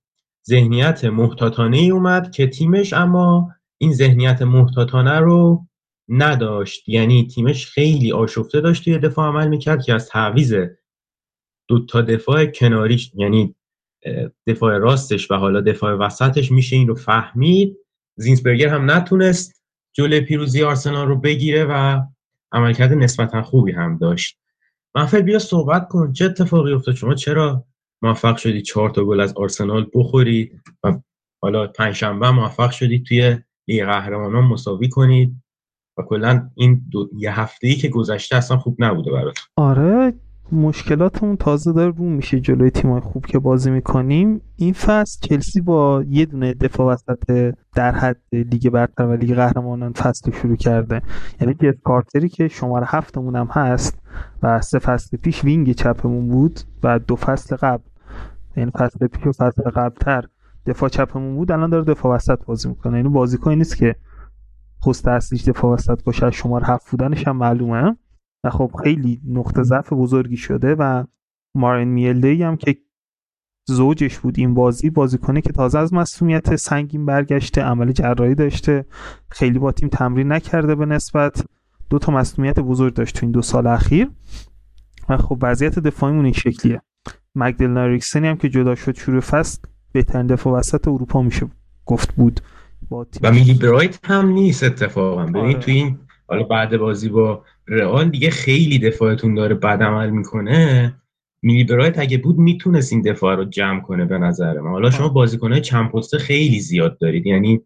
B: ذهنیت محتاطانه ای اومد که تیمش اما این ذهنیت محتاطانه رو نداشت. یعنی تیمش خیلی آشفته داشت توی دفاع عمل می‌کرد که از تعویز دو تا دفاع کناریش یعنی دفاع راستش و حالا دفاع وسطش میشه این رو فهمید. زینسبرگر هم نتونست جلوی پیروزی آرسنال رو بگیره و عملکرد نسبتا خوبی هم داشت. محفل بیا صحبت کن. چه اتفاقی افتاد؟ شما چرا موفق شدید چهار تا گل از آرسنال بخورید و حالا پنجشنبه موفق شدید توی لیگ قهرمانان مساوی کنید؟ و کلا این دو... یه هفته ای که گذشته اصلا خوب نبوده برات.
D: آره مشکلاتمون تازه داره رو میشه جلوی تیمای خوب که بازی می‌کنیم. این فصل چلسی با یه دونه دفاع وسط در حد لیگ برتر و لیگ قهرمانان فصل شروع کرده. یعنی جس کارتری که شماره هفتمون هم هست و سه فصل پیش وینگ چپمون بود و دو فصل قبل. یعنی فصل پیش و فصل قبلتر دفاع چپمون بود الان داره دفاع وسط بازی می‌کنه. یعنی بازیکنی نیست که پست اصلیش دفاع وسط باشه شماره هفت بودنش هم معلومه. و خب خیلی نقطه ضعف بزرگی شده و مارین میلدی هم که زوجش بود این بازی بازیکنه که تازه از مسئولیت سنگین برگشته عمل جراحی داشته خیلی با تیم تمرین نکرده به نسبت. دو تا مسئولیت بزرگ داشت تو این دو سال اخیر و خب وضعیت دفاعیمون این شکلیه. مگدل ناریکسنی هم که جدا شد شروع فصل بهترین دفاع وسط اروپا میشه گفت بود با تیم
B: و میلی برایت هم نیست اتفاقا. ببین
D: آره.
B: تو این حالا بعد بازی با رئال دیگه خیلی دفاعتون داره بد عمل می‌کنه. میلی برایت اگه بود می‌تونست این دفاع رو جمع کنه به نظر من. حالا شما
D: آه.
B: بازیکنهای چند پسته خیلی زیاد دارید. یعنی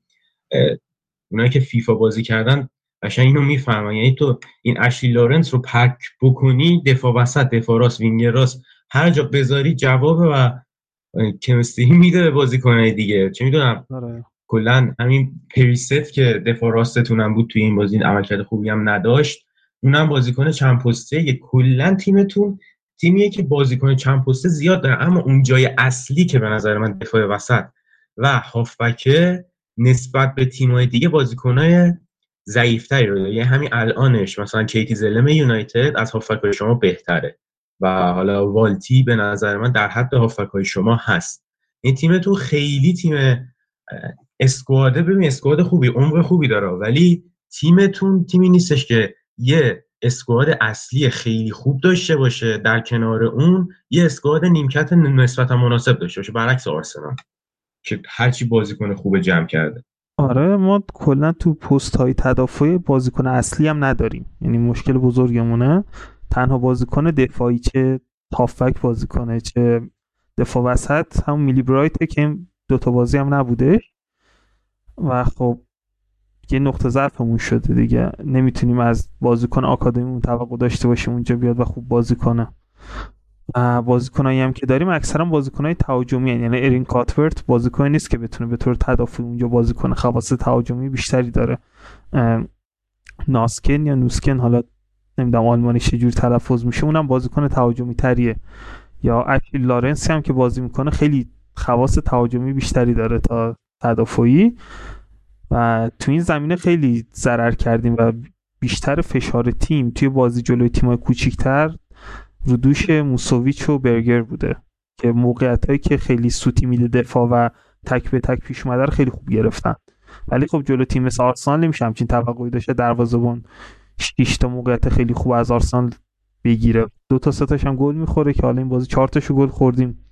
B: اونایی که فیفا بازی کردن قشنگ اینو می‌فهمن. یعنی تو این اشلی لارنس رو پک بکنی دفاع وسط دفاع راست وینگر راست هر جا بذاری جواب و کمستری میده به بازیکنهای دیگه. چه می‌دونم؟
D: آره.
B: کلا همین پریست که دفاع راستتون هم بود توی این بازی عملکرد خوبی هم نداشت. اونم بازیکن چند پسته کلا تیمتون. تیمیه که بازیکن چند پسته زیاد داره اما اون جای اصلی که به نظر من دفاع وسط و هافبکه نسبت به تیم‌های دیگه بازیکنهای ضعیفتری رو یعنی همین الانش مثلا کیتی زلم یونایتد از هافبک‌های شما بهتره و حالا والتی به نظر من در حد هافبک‌های شما هست. این تیمتون خیلی تیم اسکواده. ببین اسکواد خوبی عمق خوبی داره ولی تیمتون تیمی نیستش که یه اسکواد اصلی خیلی خوب داشته باشه در کنار اون یه اسکواد نیمکت نسبتا مناسب داشته باشه. برعکس آرسنال که هرچی بازیکن خوب جمع کرده.
D: آره ما کلا تو پست های تدافعی بازیکن اصلی هم نداریم. یعنی مشکل بزرگمونه. تنها بازیکن دفاعی چه هافبک بازیکنه چه دفاع وسط همون میلی برایته که دوتا بازی هم نبوده. و خب یه نقطه ضعفمون شده دیگه. نمی‌تونیم از بازیکن آکادمیمون توقع داشته باشیم اونجا بیاد و خوب بازی کنه. بازیکنایی هم که داریم اکثرا بازیکنای تهاجمی. یعنی ارین کاتورت بازیکن نیست که بتونه به طور تدافعی اونجا بازی کنه. خواص تهاجمی بیشتری داره. ناسکن یا نوسکن حالا نمی‌دونم آلمانیش چجوری تلفظ میشه اونم بازیکن تهاجمی تریه یا اکیل لارنسی هم که بازی می‌کنه خیلی خواص تهاجمی بیشتری داره تا تدافعی. و تو این زمینه خیلی ضرر کردیم و بیشتر فشار تیم توی بازی جلوی تیمای کوچیکتر رو دوش موسوویچ و برگر بوده که موقعیت هایی که خیلی سوتی میده دفاع و تک به تک پیش خیلی خوب گرفتن. ولی خب جلو تیم مثل آرسنال نمیشه همچین توقعی داشته دروازه‌بان 6 تا موقعیت خیلی خوب از آرسنال بگیره. دو تا سه هم گل می‌خوره که حالا این بازی چهار تاشو گل خوردیم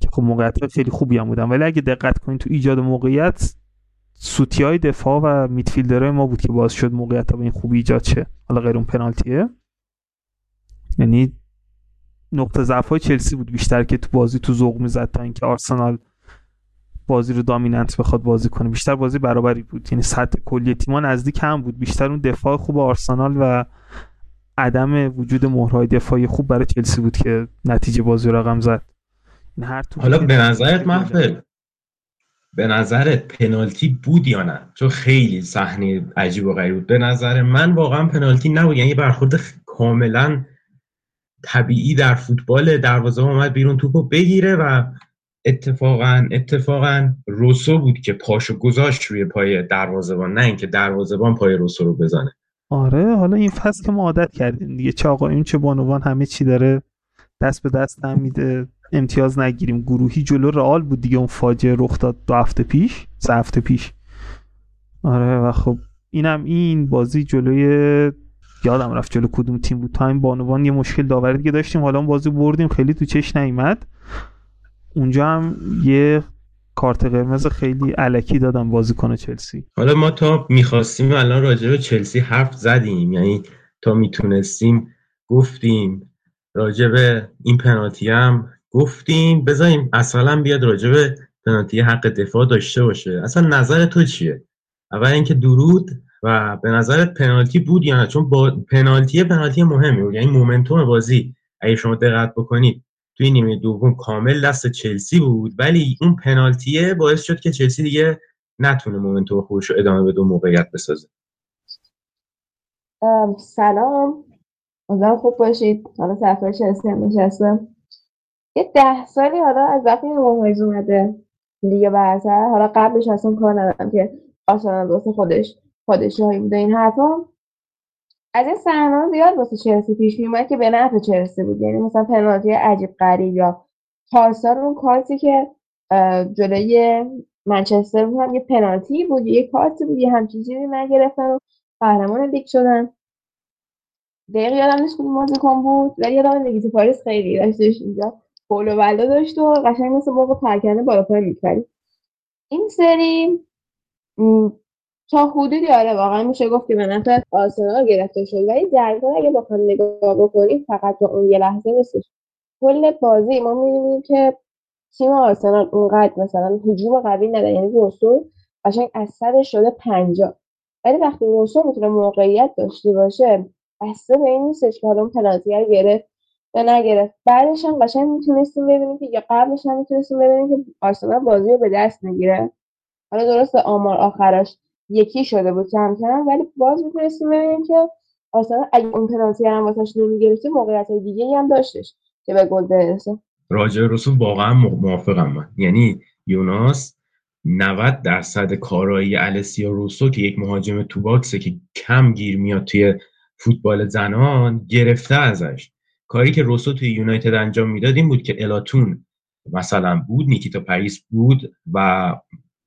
D: که خب موقعیت خیلی خوبی هم بودن. ولی اگه دقت کنید تو ایجاد موقعیت سوتی های دفاع و میدفیلدرهای ما بود که باز شد موقعیت ها به این خوبی ایجاد شه. حالا غیر اون پنالتیه. یعنی نقطه ضعف های چلسی بود بیشتر که تو بازی تو ذوق می‌زد تا اینکه آرسنال بازی رو دامیننت بخواد بازی کنه. بیشتر بازی برابری بود. یعنی سطح کلی تیم‌ها نزدیک هم بود. بیشتر اون دفاع خوب آرسنال و عدم وجود مهرهای دفاعی خوب برای چلسی بود که نتیجه بازی رو رقم زد. این هر
B: حالا به نظرت محفل به نظرت پنالتی بود یا نه؟ چون خیلی صحنه عجیب و غریب بود. به نظر من واقعا پنالتی نبود. یعنی برخورد کاملا طبیعی در فوتبال دروازه اومد بیرون توپو بگیره و اتفاقا اتفاقا روسو بود که پاشو گذاشت روی پای دروازه‌بان. نه اینکه دروازه‌بان پای روسو رو بزنه.
D: آره حالا این فصل که ما عادت کردیم دیگه. چه آقایون چه بانوان همه چی داره دست به دست هم میده. امتیاز نگیریم. گروهی جلو رئال بود دیگه اون فاجعه رخ داد دو هفته پیش سه هفته پیش. آره و خب اینم این بازی جلوی یادم رفت جلو کدوم تیم بود. تا این بانوان یه مشکل داوری دیگه داشتیم. حالا اون بازی بردیم خیلی تو چش نیومد. اونجا هم یه کارت قرمز خیلی علکی دادم بازیکن چلسی.
B: حالا ما تا می‌خواستیم الان راجع به چلسی حرف زدیم. یعنی تا می‌تونستیم گفتیم راجع به این پنالتی هم گفتیم بذاریم اصلا بیاد راجع به پنالتی حق دفاع داشته باشه. اصلا نظر تو چیه؟ اول اینکه درود و به نظرت پنالتی بود یا نه؟ چون با پنالتی پنالتی مهمی بود. یعنی مومنتوم بازی اگه شما دقت بکنید توی نیمه دوم کامل دست چلسی بود. ولی اون پنالتیه باعث شد که چلسی دیگه نتونه مومنتوم خودش رو ادامه بده و موقعیت بسازه.
C: ام، سلام. امیدوارم خوب باشید. حالا سفر چلسی هم نشستم یه ده سالی حالا از وقتی موهایز اومده لیگ برتر حالا قبلش اصلا کار ندارم که آرسنال واسه خودش پادشاهی بوده این حرفا. از این صحنه‌ها زیاد واسه چلسی پیش میومد که به نفع چلسی بود. یعنی مثلا پنالتی عجیب غریب یا پارسال اون کارتی که جلوی منچستر هم یه پنالتی بود یه کارتی بود یه همچین چیزی نگرفتن و قهرمان لیگ شدن. دقیق یادم نیست کدوم بازیکن بود ولی یادم نگیتی پاریس خیلی داشتش اینجا. پول و بلا داشت و قشنگ مثل موقع پرکنده بالا پای میپرید این سری تا حدودی آره واقعا میشه گفت که به نفع آرسنال گرفته شد. ولی در اگه بخوام نگاه بکنیم فقط با اون یه لحظه نیستش. کل بازی ما می‌بینیم که تیم آرسنال اونقدر مثلا هجوم قوی نداره یعنی روسو قشنگ از صدش شده پنجاه. ولی وقتی روسو می‌تونه موقعیت داشته باشه بسته به این نیستش که حالا اون پنالتی رو گرفت. یا نگرفت. بعدش هم قشنگ می‌تونستیم ببینیم که یا قبلش هم می‌تونستیم ببینیم که آرسنال بازی رو به دست می‌گیره حالا درست آمار آخرش یکی شده بود کم کم ولی باز می‌تونستیم ببینیم که آرسنال اگه اون پنالتی هم واسش نمی‌گرفته موقعیت دیگه هم داشتش که به گل برسه.
B: راجع رسول واقعا موافقم من. یعنی یوناس 90 درصد کارایی السیا روسو که یک مهاجم تو باکسه که کم گیر میاد توی فوتبال زنان گرفته ازش. کاری که روسو توی یونایتد انجام می‌داد این بود که الاتون مثلا بود نیکیتا پریس بود و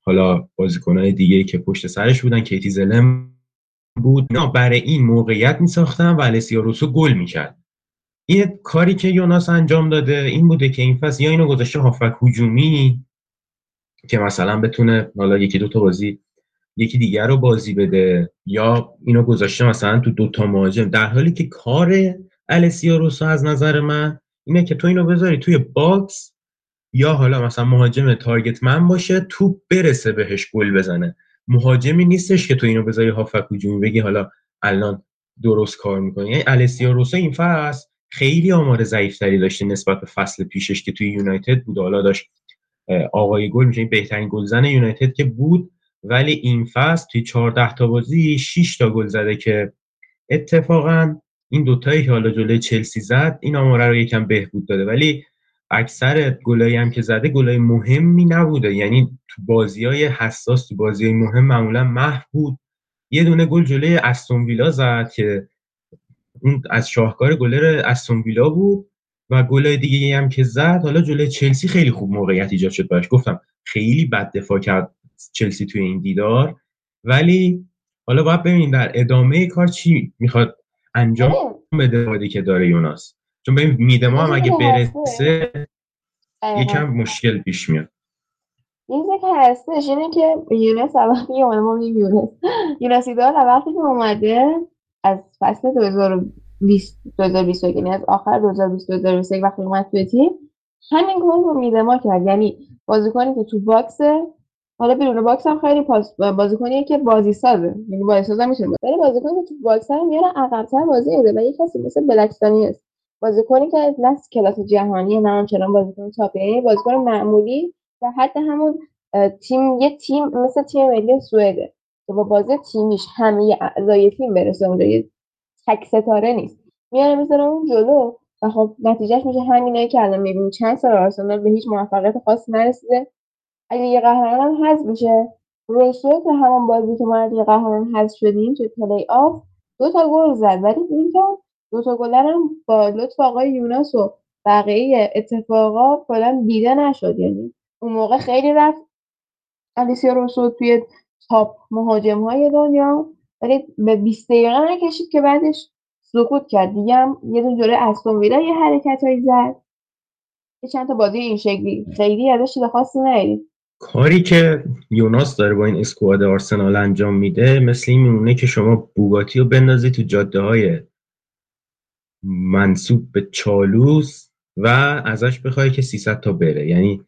B: حالا بازیکنهای دیگه که پشت سرش بودن کیتی زلم بود. نه برای این موقعیت میساختن و السیا روسو گل می‌کرد. این کاری که یوناس انجام داده این بوده که این فصل یا اینو گذاشته هافک هجومی که مثلا بتونه حالا یکی دو تا بازی یکی دیگر رو بازی بده یا اینو گذاشته مثلا تو دو تا مهاجم. در حالی که کار السیا روسو از نظر من اینه که تو اینو بذاری توی box یا حالا مثلا مهاجم target man باشه تو برسه بهش گل بزنه. مهاجمی نیستش که تو اینو بذاری هافک هجومی بگی حالا الان درست کار می‌کنه یعنی السیا روسو این فصل خیلی آمار ضعیفتری داشته نسبت به فصل پیشش که توی یونایتد بود. حالا داشت آقای گل میشه بهترین گلزن یونایتد که بود. ولی این فصل توی 14 تا بازی 6 تا گل زده که اتفاقا این دوتایی که حالا جلوی چلسی زد این آماره رو یکم بهبود داده. ولی اکثر گلایی هم که زده گلای مهمی نبوده. یعنی تو بازی های حساس تو بازی مهم معمولا محو بود. یه دونه گل جلوی استون ویلا زد که اون از شاهکار گلر استون ویلا بود و گلای دیگه هم که زد حالا جلوی چلسی خیلی خوب موقعیت ایجاد شد براش. گفتم خیلی بد دفاع کرد چلسی توی این دیدار. ولی حالا باید ببینیم در ادامه کار چی می‌خواد انجام بده که داره یوناس. چون ببین میدما هم اگه برسه یکم مشکل پیش میاد.
C: یه که هستش اینه که یونس اول ما یونس یونس ایدال وقتی که اومده از فصل 2020 2021 یعنی از آخر 2020 2021 وقتی اومد توی تیم همین کار رو میدما کرد. یعنی بازیکنی که تو box حالا بیرون box هم خیلی پاس بازیکنیه که بازی سازه یعنی بازی سازه میشه ولی بازیکنی که تو box هم میاره عقب‌تر بازی میده و یه کسی مثل بلکستنیوس بازیکنی که نه کلاس جهانی نه همچنان بازیکن تاپ یعنی بازیکن معمولی و حتی همون تیم یه تیم مثل تیم ملی سوئده که با بازی تیمیش همه اعضای تیم برسه اونجا. یه تک ستاره نیست. میاره می‌ذاره اون جلو و خب نتیجهش میشه همینایی که الان می‌بینیم. چند سال آرسنال به هیچ موفقیت خاصی نرسیده. اگه لیگ قهرمانان هم حذف بشه روسو که همون بازی که ما لیگ قهرمانان حذف شدیم توی پلی آف دو تا گل زد. ولی اینجا دو تا گل هم با لطف آقای یوناس و بقیه اتفاقا کلا دیده نشد. یعنی اون موقع خیلی رفت. الیسیا روسو توی تاپ مهاجم های دنیا. ولی به 20 دقیقه نکشید که بعدش سقوط کرد. دیگه هم یه دون جوره استون ویلا یه حرکت هایی زد. یه چند تا بازی این شکلی خیلی ازش چیز خاصی
B: کاری که یوناس داره با این اسکواد آرسنال انجام میده مثل این میمونه که شما بوگاتی رو بندازی تو جاده های منصوب به چالوس و ازش بخوای که 300 تا بره. یعنی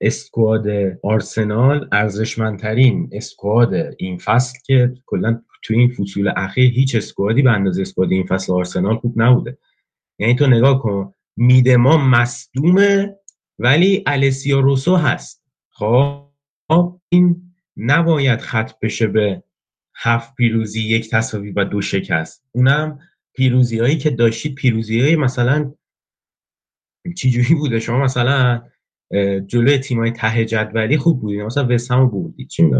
B: اسکواد آرسنال ارزشمندترین اسکواد این فصل که کلا تو این فصول اخیر هیچ اسکوادی به اندازه اسکواد این فصل آرسنال خوب نبوده. یعنی تو نگاه کن میدما مصدومه ولی السیا روسو هست. خب این نباید خط بشه به هفت پیروزی یک تصاوی و دو شکست. اونم پیروزی هایی که داشتید پیروزی های مثلا چی بوده؟ شما مثلا جلوی تیمای ته جدولی خوب بودید مثلا وسام بودید چی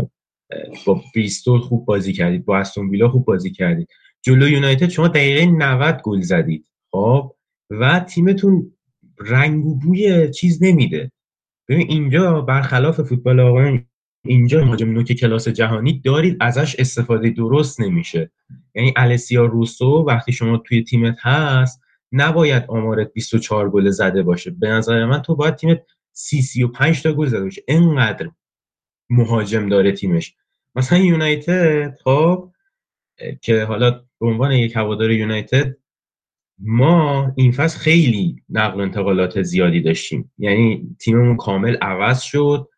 B: با بریستول خوب بازی کردید با استون ویلا خوب بازی کردید. جلو یونایتد شما دقیقه 90 گل زدید خب؟ و تیمتون رنگ و بوی چیز نمیده. ببین اینجا برخلاف فوتبال آقایان اینجا مهاجم نوک کلاس جهانی دارید ازش استفاده درست نمیشه. یعنی السیا روسو وقتی شما توی تیمت هست نباید آمارت 24 گل زده باشه. به نظر من تو باید تیمت سی سی و پنج تا گل زده باشه. انقدر مهاجم داره تیمش. مثلا یونایتد خب که حالا به عنوان یک هوادار یونایتد ما این فصل خیلی نقل و انتقالات زیادی داشتیم. یعنی تیممون کامل عوض شد.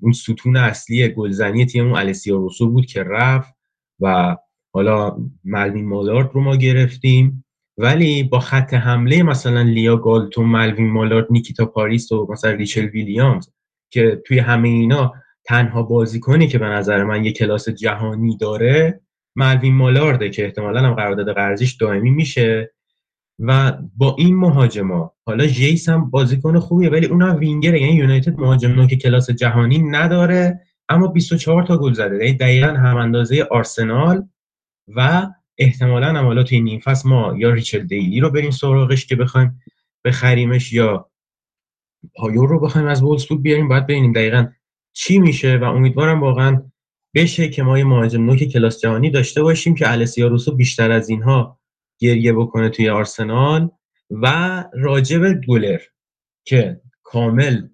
B: اون ستون اصلی گلزنی تیممون السیا روسو بود که رفت و حالا ملوین مالارد رو ما گرفتیم. ولی با خط حمله مثلا لیا گالتون ملوین مالارد نیکیتا پاریس و مثلا ریچل ویلیامز که توی همه اینا تنها بازیکنی که به نظر من یه کلاس جهانی داره ملوین مالارده که احتمالا هم قرارداد قرضیش دائمی میشه. و با این مهاجما حالا جیس هم بازیکن خوبیه ولی اونم وینگره یعنی یونایتد مهاجم که کلاس جهانی نداره اما 24 تا گل زده. یعنی دقیقا هم اندازه آرسنال و احتمالا هم حالا توی نیم فصل ما یا ریچل دیلی رو بریم سراغش که بخوایم بخریمش یا پایور رو بخوایم از وولسبورگ بیاریم. باید ببینیم دقیقا چی میشه و امیدوارم واقعا بشه که ما یه مهاجم نوک کلاس جهانی داشته باشیم که السیا روسو بیشتر از اینها گریه بکنه توی آرسنال و راجب گولر که کامل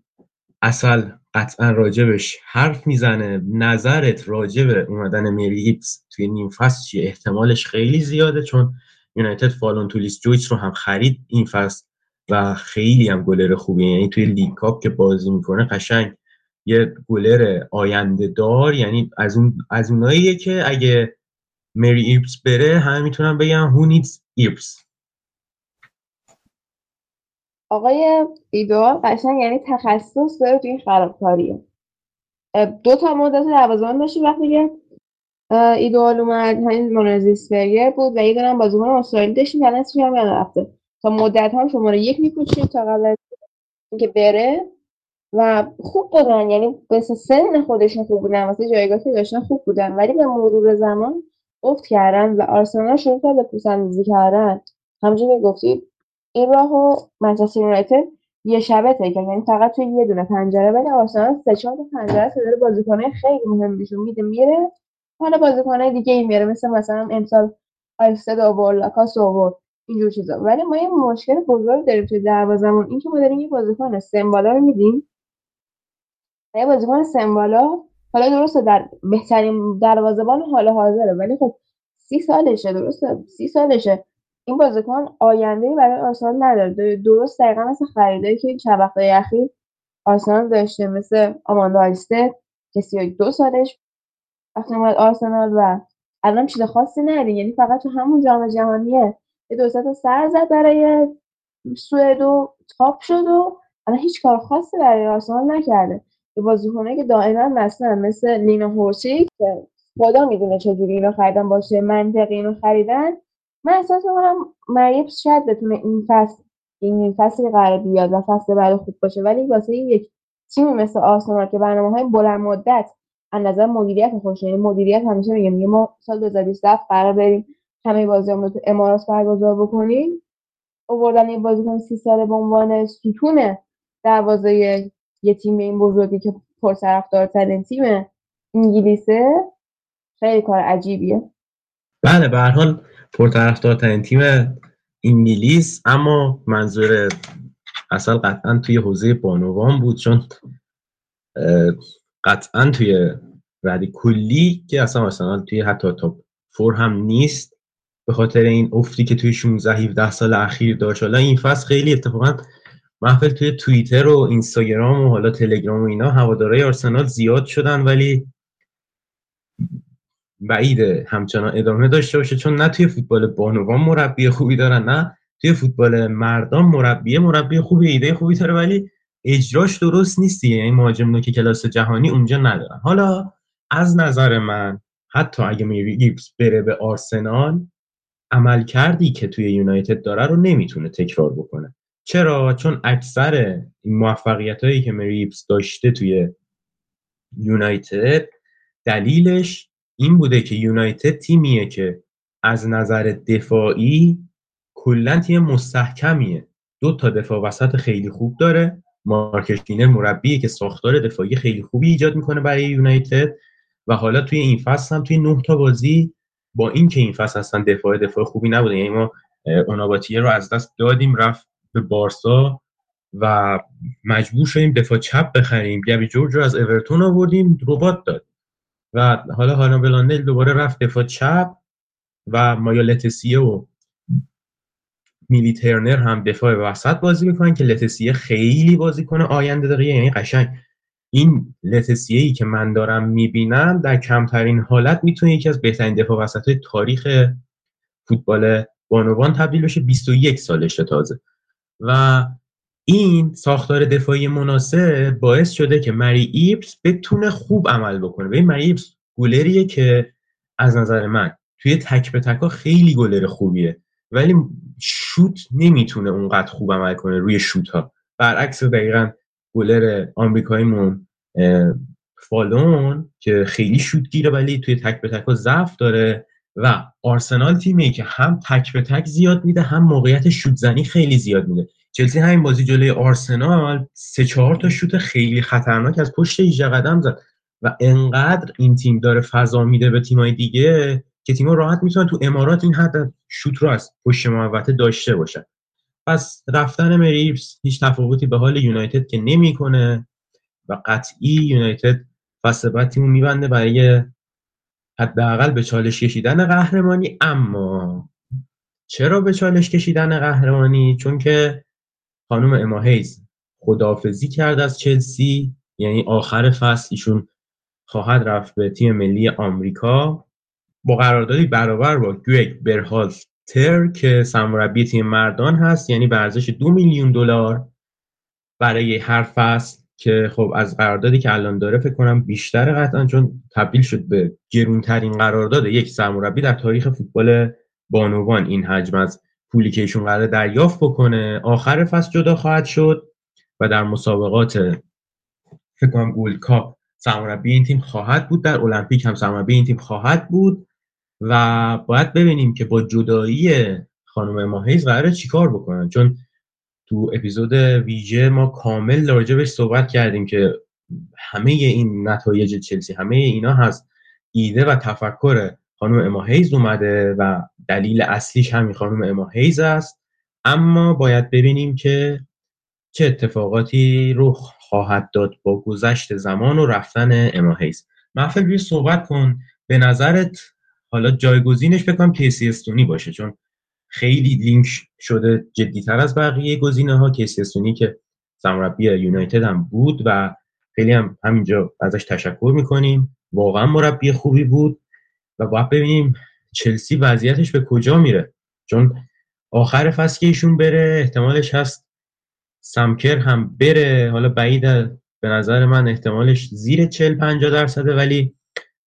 B: اصل قطعا راجبش حرف می‌زنه نظرت راجب اومدن مری ارپس توی نیم فصل چیه؟ احتمالش خیلی زیاده چون یونایتد فالون تولیس جویس رو هم خرید این فصل و خیلی هم گلر خوبیه. یعنی توی لیگ کاپ که بازی می‌کنه قشنگ یه گلر آینده دار یعنی از اون از اوناییه که اگه مری ارپس بره همه می‌تونن بگن who needs Earps
C: آقای ایدوال قشنگ یعنی تخصص داره توی این خرابکاریه دو تا مدت دوازمان داشتی وقتی که ایدوال اومد همین مونزیسپریه بود و یه دونم بازیکن استرالی داشتیم الان اسمش هم رفته. تا مدت هم شماره یک میپوشیم تا قبل از اینکه بره. و خوب بودن یعنی به سن خودشون خوب بودن واسه جایگاهی که داشتن خوب بودن. ولی به مرور زمان افت کردن و آرسنال شروع کرد به پوسندازی کردن. همونجوری گفتی این راهو منچستر یونایتد یه شبه طی یعنی فقط توی یه دونه پنجره ولی آرسنال سه چهار پنجره داره بازیکنای خیلی مهم بهشون میده میره. حالا بازیکنای دیگه این میاره مثل مثلا امسال آیستد آورد لاکاس آورد اینجور چیزا. ولی ما یه مشکل بزرگ داریم توی دروازمون این که ما داریم یه بازیکن سمبالا رو میدیم. یه بازیکن سمبالا حالا درسته در بهترین دروازه‌بان حال حاضره ولی خب سی سالشه درسته؟ سی سالشه. این بازیکن آینده برای آرسنال نداره. درست دقیقا مثل خریدایی که چند وقتای اخیر آرسنال داشته مثل آماندا آلیسته که سی دو سالش وقتی اومد آرسنال و الان چیز خاصی نداره. یعنی فقط تو همون جام جهانیه. یه دو تا سر زد برای سوئد و تاپ شد و الان هیچ کار خاصی برای آرسنال نکرده. بازیکنایی که دائما مثلا مثل لینا هورسی که خدا می‌دونه چجوری اینو خریدن باشه منطقی اینو خریدن. من احساس می‌کنم مریب شاید بتونه این فصل این فصلی قرار بیاد و فصل بعد خوب باشه. ولی واسه یک تیم مثل آرسنال که برنامه های بلند مدت از نظر مدیریت خوش یعنی مدیریت همیشه میگه میگه ما سال 2027 قرار بریم همه بازی رو تو امارات برگزار بکنیم. آوردن این بازیکن سی ساله به عنوان ستون دروازه یه تیم این بزرگی که پرطرفدارترین تیم انگلیسه خیلی کار عجیبیه.
B: بله به هر حال پرطرفدارترین تیم انگلیس اما منظور اصل قطعا توی حوزه بانوان بود چون قطعا توی ردی کلی که اصلا مثلا توی حتی تاپ فور هم نیست به خاطر این افتی که توی 16 17 سال اخیر داشت. حالا این فصل خیلی اتفاقا محفل توی توییتر و اینستاگرام و حالا تلگرام و اینا هوادارهای آرسنال زیاد شدن ولی بعیده همچنان ادامه داشته باشه. چون نه توی فوتبال بانوان مربی خوبی دارن نه توی فوتبال مردان مربی مربی خوبی ایده خوبی داره ولی اجراش درست نیست یعنی مهاجم که کلاس جهانی اونجا ندارن. حالا از نظر من حتی اگه میری گیبس بره به آرسنال عمل کردی که توی یونایتد داره رو نمی‌تونه تکرار بکنه. چرا؟ چون اکثر این موفقیت هایی که مریپس داشته توی یونایتد دلیلش این بوده که یونایتد تیمیه که از نظر دفاعی کلا تیم مستحکمیه. دو تا دفاع وسط خیلی خوب داره. مارکش دینر مربیه که ساختار دفاعی خیلی خوبی ایجاد می‌کنه برای یونایتد. و حالا توی این فصل هم توی نه تا بازی با اینکه این فصل اصلا دفاع دفاع خوبی نبوده یعنی ما اوناباتیه رو از دست دادیم رفت به بارسا و مجبور شدیم دفاع چپ بخریم. گبی جورج رو از اورتون آوردیم ربات داد. و حالا هانا بلاندل دوباره رفت دفاع چپ و مایا لتسیه و میلی ترنر هم دفاع وسط بازی می‌کنن که لتسیه خیلی بازی کنه. آینده داره یعنی قشنگ. این لتسیه ای که من دارم می‌بینم در کمترین حالت می‌تونه یکی از بهترین دفاع وسط های تاریخ فوتبال بانوان تبدیل بشه. 21 سالشه تازه. و این ساختار دفاعی مناسب باعث شده که مری ایپس بتونه خوب عمل بکنه. به مری ایپس گلریه که از نظر من توی تک به تکا خیلی گلر خوبیه ولی شوت نمی‌تونه اونقدر خوب عمل کنه روی شوت ها برعکس دقیقا گلر آمریکاییمون فالون که خیلی شوت گیره ولی توی تک به تکا ضعف داره. و آرسنال تیمی که هم تک به تک زیاد میده هم موقعیت شوت زنی خیلی زیاد میده. چلسی همین بازی جلوی آرسنال سه چهار تا شوت خیلی خطرناک از پشت 18 قدم زد. و انقدر این تیم داره فضا میده به تیمای دیگه که تیم‌ها راحت می‌تونن تو امارات این حد شوت رو از پشت محوطه داشته باشن. پس رفتن مریبس هیچ تفاوتی به حال یونایتد که نمی‌کنه و قطعی یونایتد فصل بعد تیمو میبنده برای حداقل به چالش کشیدن قهرمانی. اما چرا به چالش کشیدن قهرمانی؟ چون که خانم اما هیز خدافزی کرد از چلسی یعنی آخر فصل ایشون خواهد رفت به تیم ملی آمریکا با قراردادی برابر با گرگ برهالتر که سرمربی تیم مردان هست یعنی به ارزش دو میلیون دلار برای هر فصل که خب از قراردادی که الان داره فکر کنم بیشتر قطعا چون تبدیل شد به گرونترین قرارداد یک سرمربی در تاریخ فوتبال بانوان این حجم از پولی که ایشون قرار دریافت بکنه آخر فصل جدا خواهد شد و در مسابقات فکر کنم گولد کاپ سرمربی این تیم خواهد بود در المپیک هم سرمربی این تیم خواهد بود و باید ببینیم که با جدایی خانم ماهیز قراره چیکار بکنن. چون تو اپیزود ویژه ما کامل راجع صحبت کردیم که همه این نتایج چلسی همه اینا هست ایده و تفکر خانم اما هیز اومده و دلیل اصلیش همین خانم اما هیز است. اما باید ببینیم که چه اتفاقاتی رو خواهد داد با گذشت زمان و رفتن اما هیز. محفل روی صحبت کن. به نظرت حالا جایگزینش بکنم کیسی استونی باشه چون خیلی لینک شده جدیتر از بقیه گزینه ها کیسی استونی که سمربی یونایتد هم بود و خیلی هم همینجا ازش تشکر می‌کنیم. واقعا مربی خوبی بود و باید ببینیم چلسی وضعیتش به کجا میره. چون آخر فصل که ایشون بره احتمالش هست سمکر هم بره. حالا بعید به نظر من احتمالش زیر 40 50 درصده ولی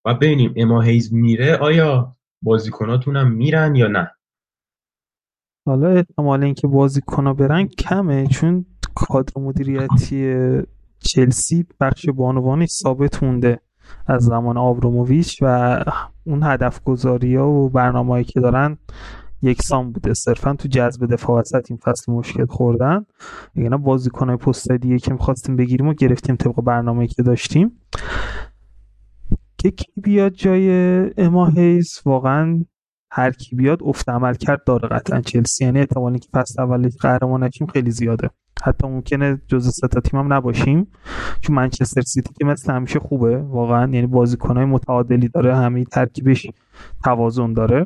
B: باید ببینیم اما هیز میره. آیا بازیکناتون هم میرن یا نه؟
D: حالا احتمال اینکه بازیکن برن کمه چون کادر مدیریتی چلسی بخش بانوانی ثابت مونده از زمان آبروموویچ و اون هدف گذاری ها و برنامه که دارن یکسان بوده. صرفا تو جذب دفاع وسط این فصل مشکل خوردن. یعنی بازیکن های پست دیگه که می‌خواستیم بگیریم و گرفتیم طبق برنامه که داشتیم. که کی بیاد جای اما هیز واقعا هر کی بیاد افت عمل کرد داره قطعا. چلسی یعنی احتمالی که فصل اول قهرمان نشیم خیلی زیاده. حتی ممکنه جزء سه تا تیم هم نباشیم چون منچستر سیتی که مثل همیشه خوبه واقعا. یعنی بازیکنهای متعادلی داره همه ترکیبش توازن داره.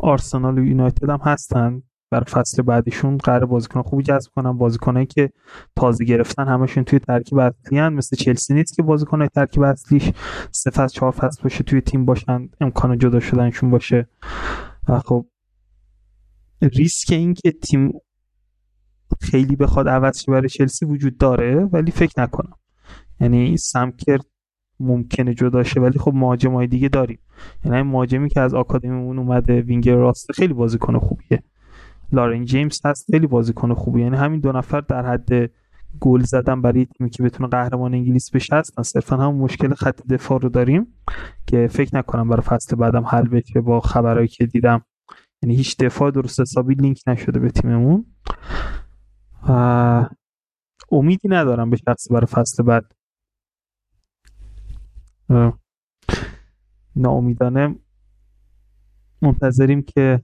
D: آرسنال و یونایتد هم هستن. برای فصل بعدیشون قرار بازیکن خوبی جذب کنن. بازیکنایی که تازه گرفتن همشون توی ترکیب اصلی هن. مثل چلسی نیست که بازیکنای ترکیب اصلیش سه فصل چهار فصل باشه توی تیم باشن. امکان جدا شدنشون باشه. و خب ریسک این که تیم خیلی بخواد عوض برای چلسی وجود داره ولی فکر نکنم. یعنی سمکر ممکنه جدا شه ولی خب مهاجمای دیگه داریم. یعنی مهاجمی که از آکادمیمون اومده وینگر راست خیلی بازیکن خوبیه. لارن جیمز هست. خیلی بازیکن خوبی یعنی همین دو نفر در حد گل زدن برای تیمی که بتونه قهرمان انگلیس بشه هستن. صرفا هم مشکل خط دفاع رو داریم که فکر نکنم برای فصل بعدم حل بشه با خبرهایی که دیدم. یعنی هیچ دفاع درست حسابی لینک نشده به تیممون. امیدی ندارم به شخص برای فصل بعد. ناامیدانه منتظریم که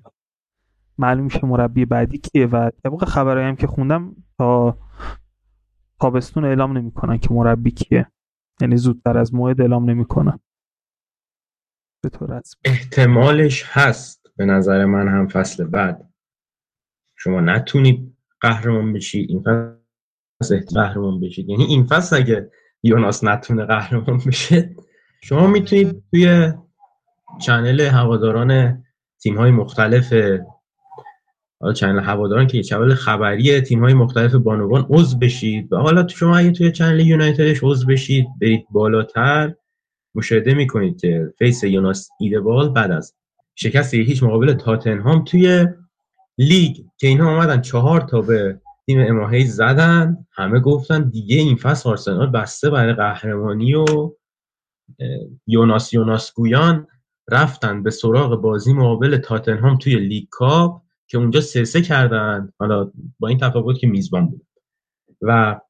D: معلوم میشه مربی بعدی کیه و طبق خبرایی هم که خوندم تا تابستون اعلام نمی‌کنن که مربی کیه. یعنی زودتر از موعد اعلام نمی‌کنن. به طور
B: احتمالش هست. به نظر من هم فصل بعد. شما نتونید قهرمان بشید این فصل قهرمان بشید. یعنی این فصل اگه یوناس نتونه قهرمان بشه شما می‌تونید توی channel هواداران تیم های مختلف حالا channel هواداران که channel خبری تیم های مختلف بانوان عضو بشید. و حالا شما اگه توی channel یونایتدش عضو بشید برید بالاتر. مشاهده می‌کنید که face یوناس ایدوال بعد از شکست هیچ مقابل تاتنهام توی لیگ. که اینها آمدن چهار تا به تیم اما هیز زدن. همه گفتن دیگه این فصل آرسنال بسته برای قهرمانی و یوناس یوناس گویان رفتن به سراغ بازی مقابل تاتنهام توی لیگ کاپ. که اونجا سه سه کردن. حالا با این تفاوت که میزبان بود و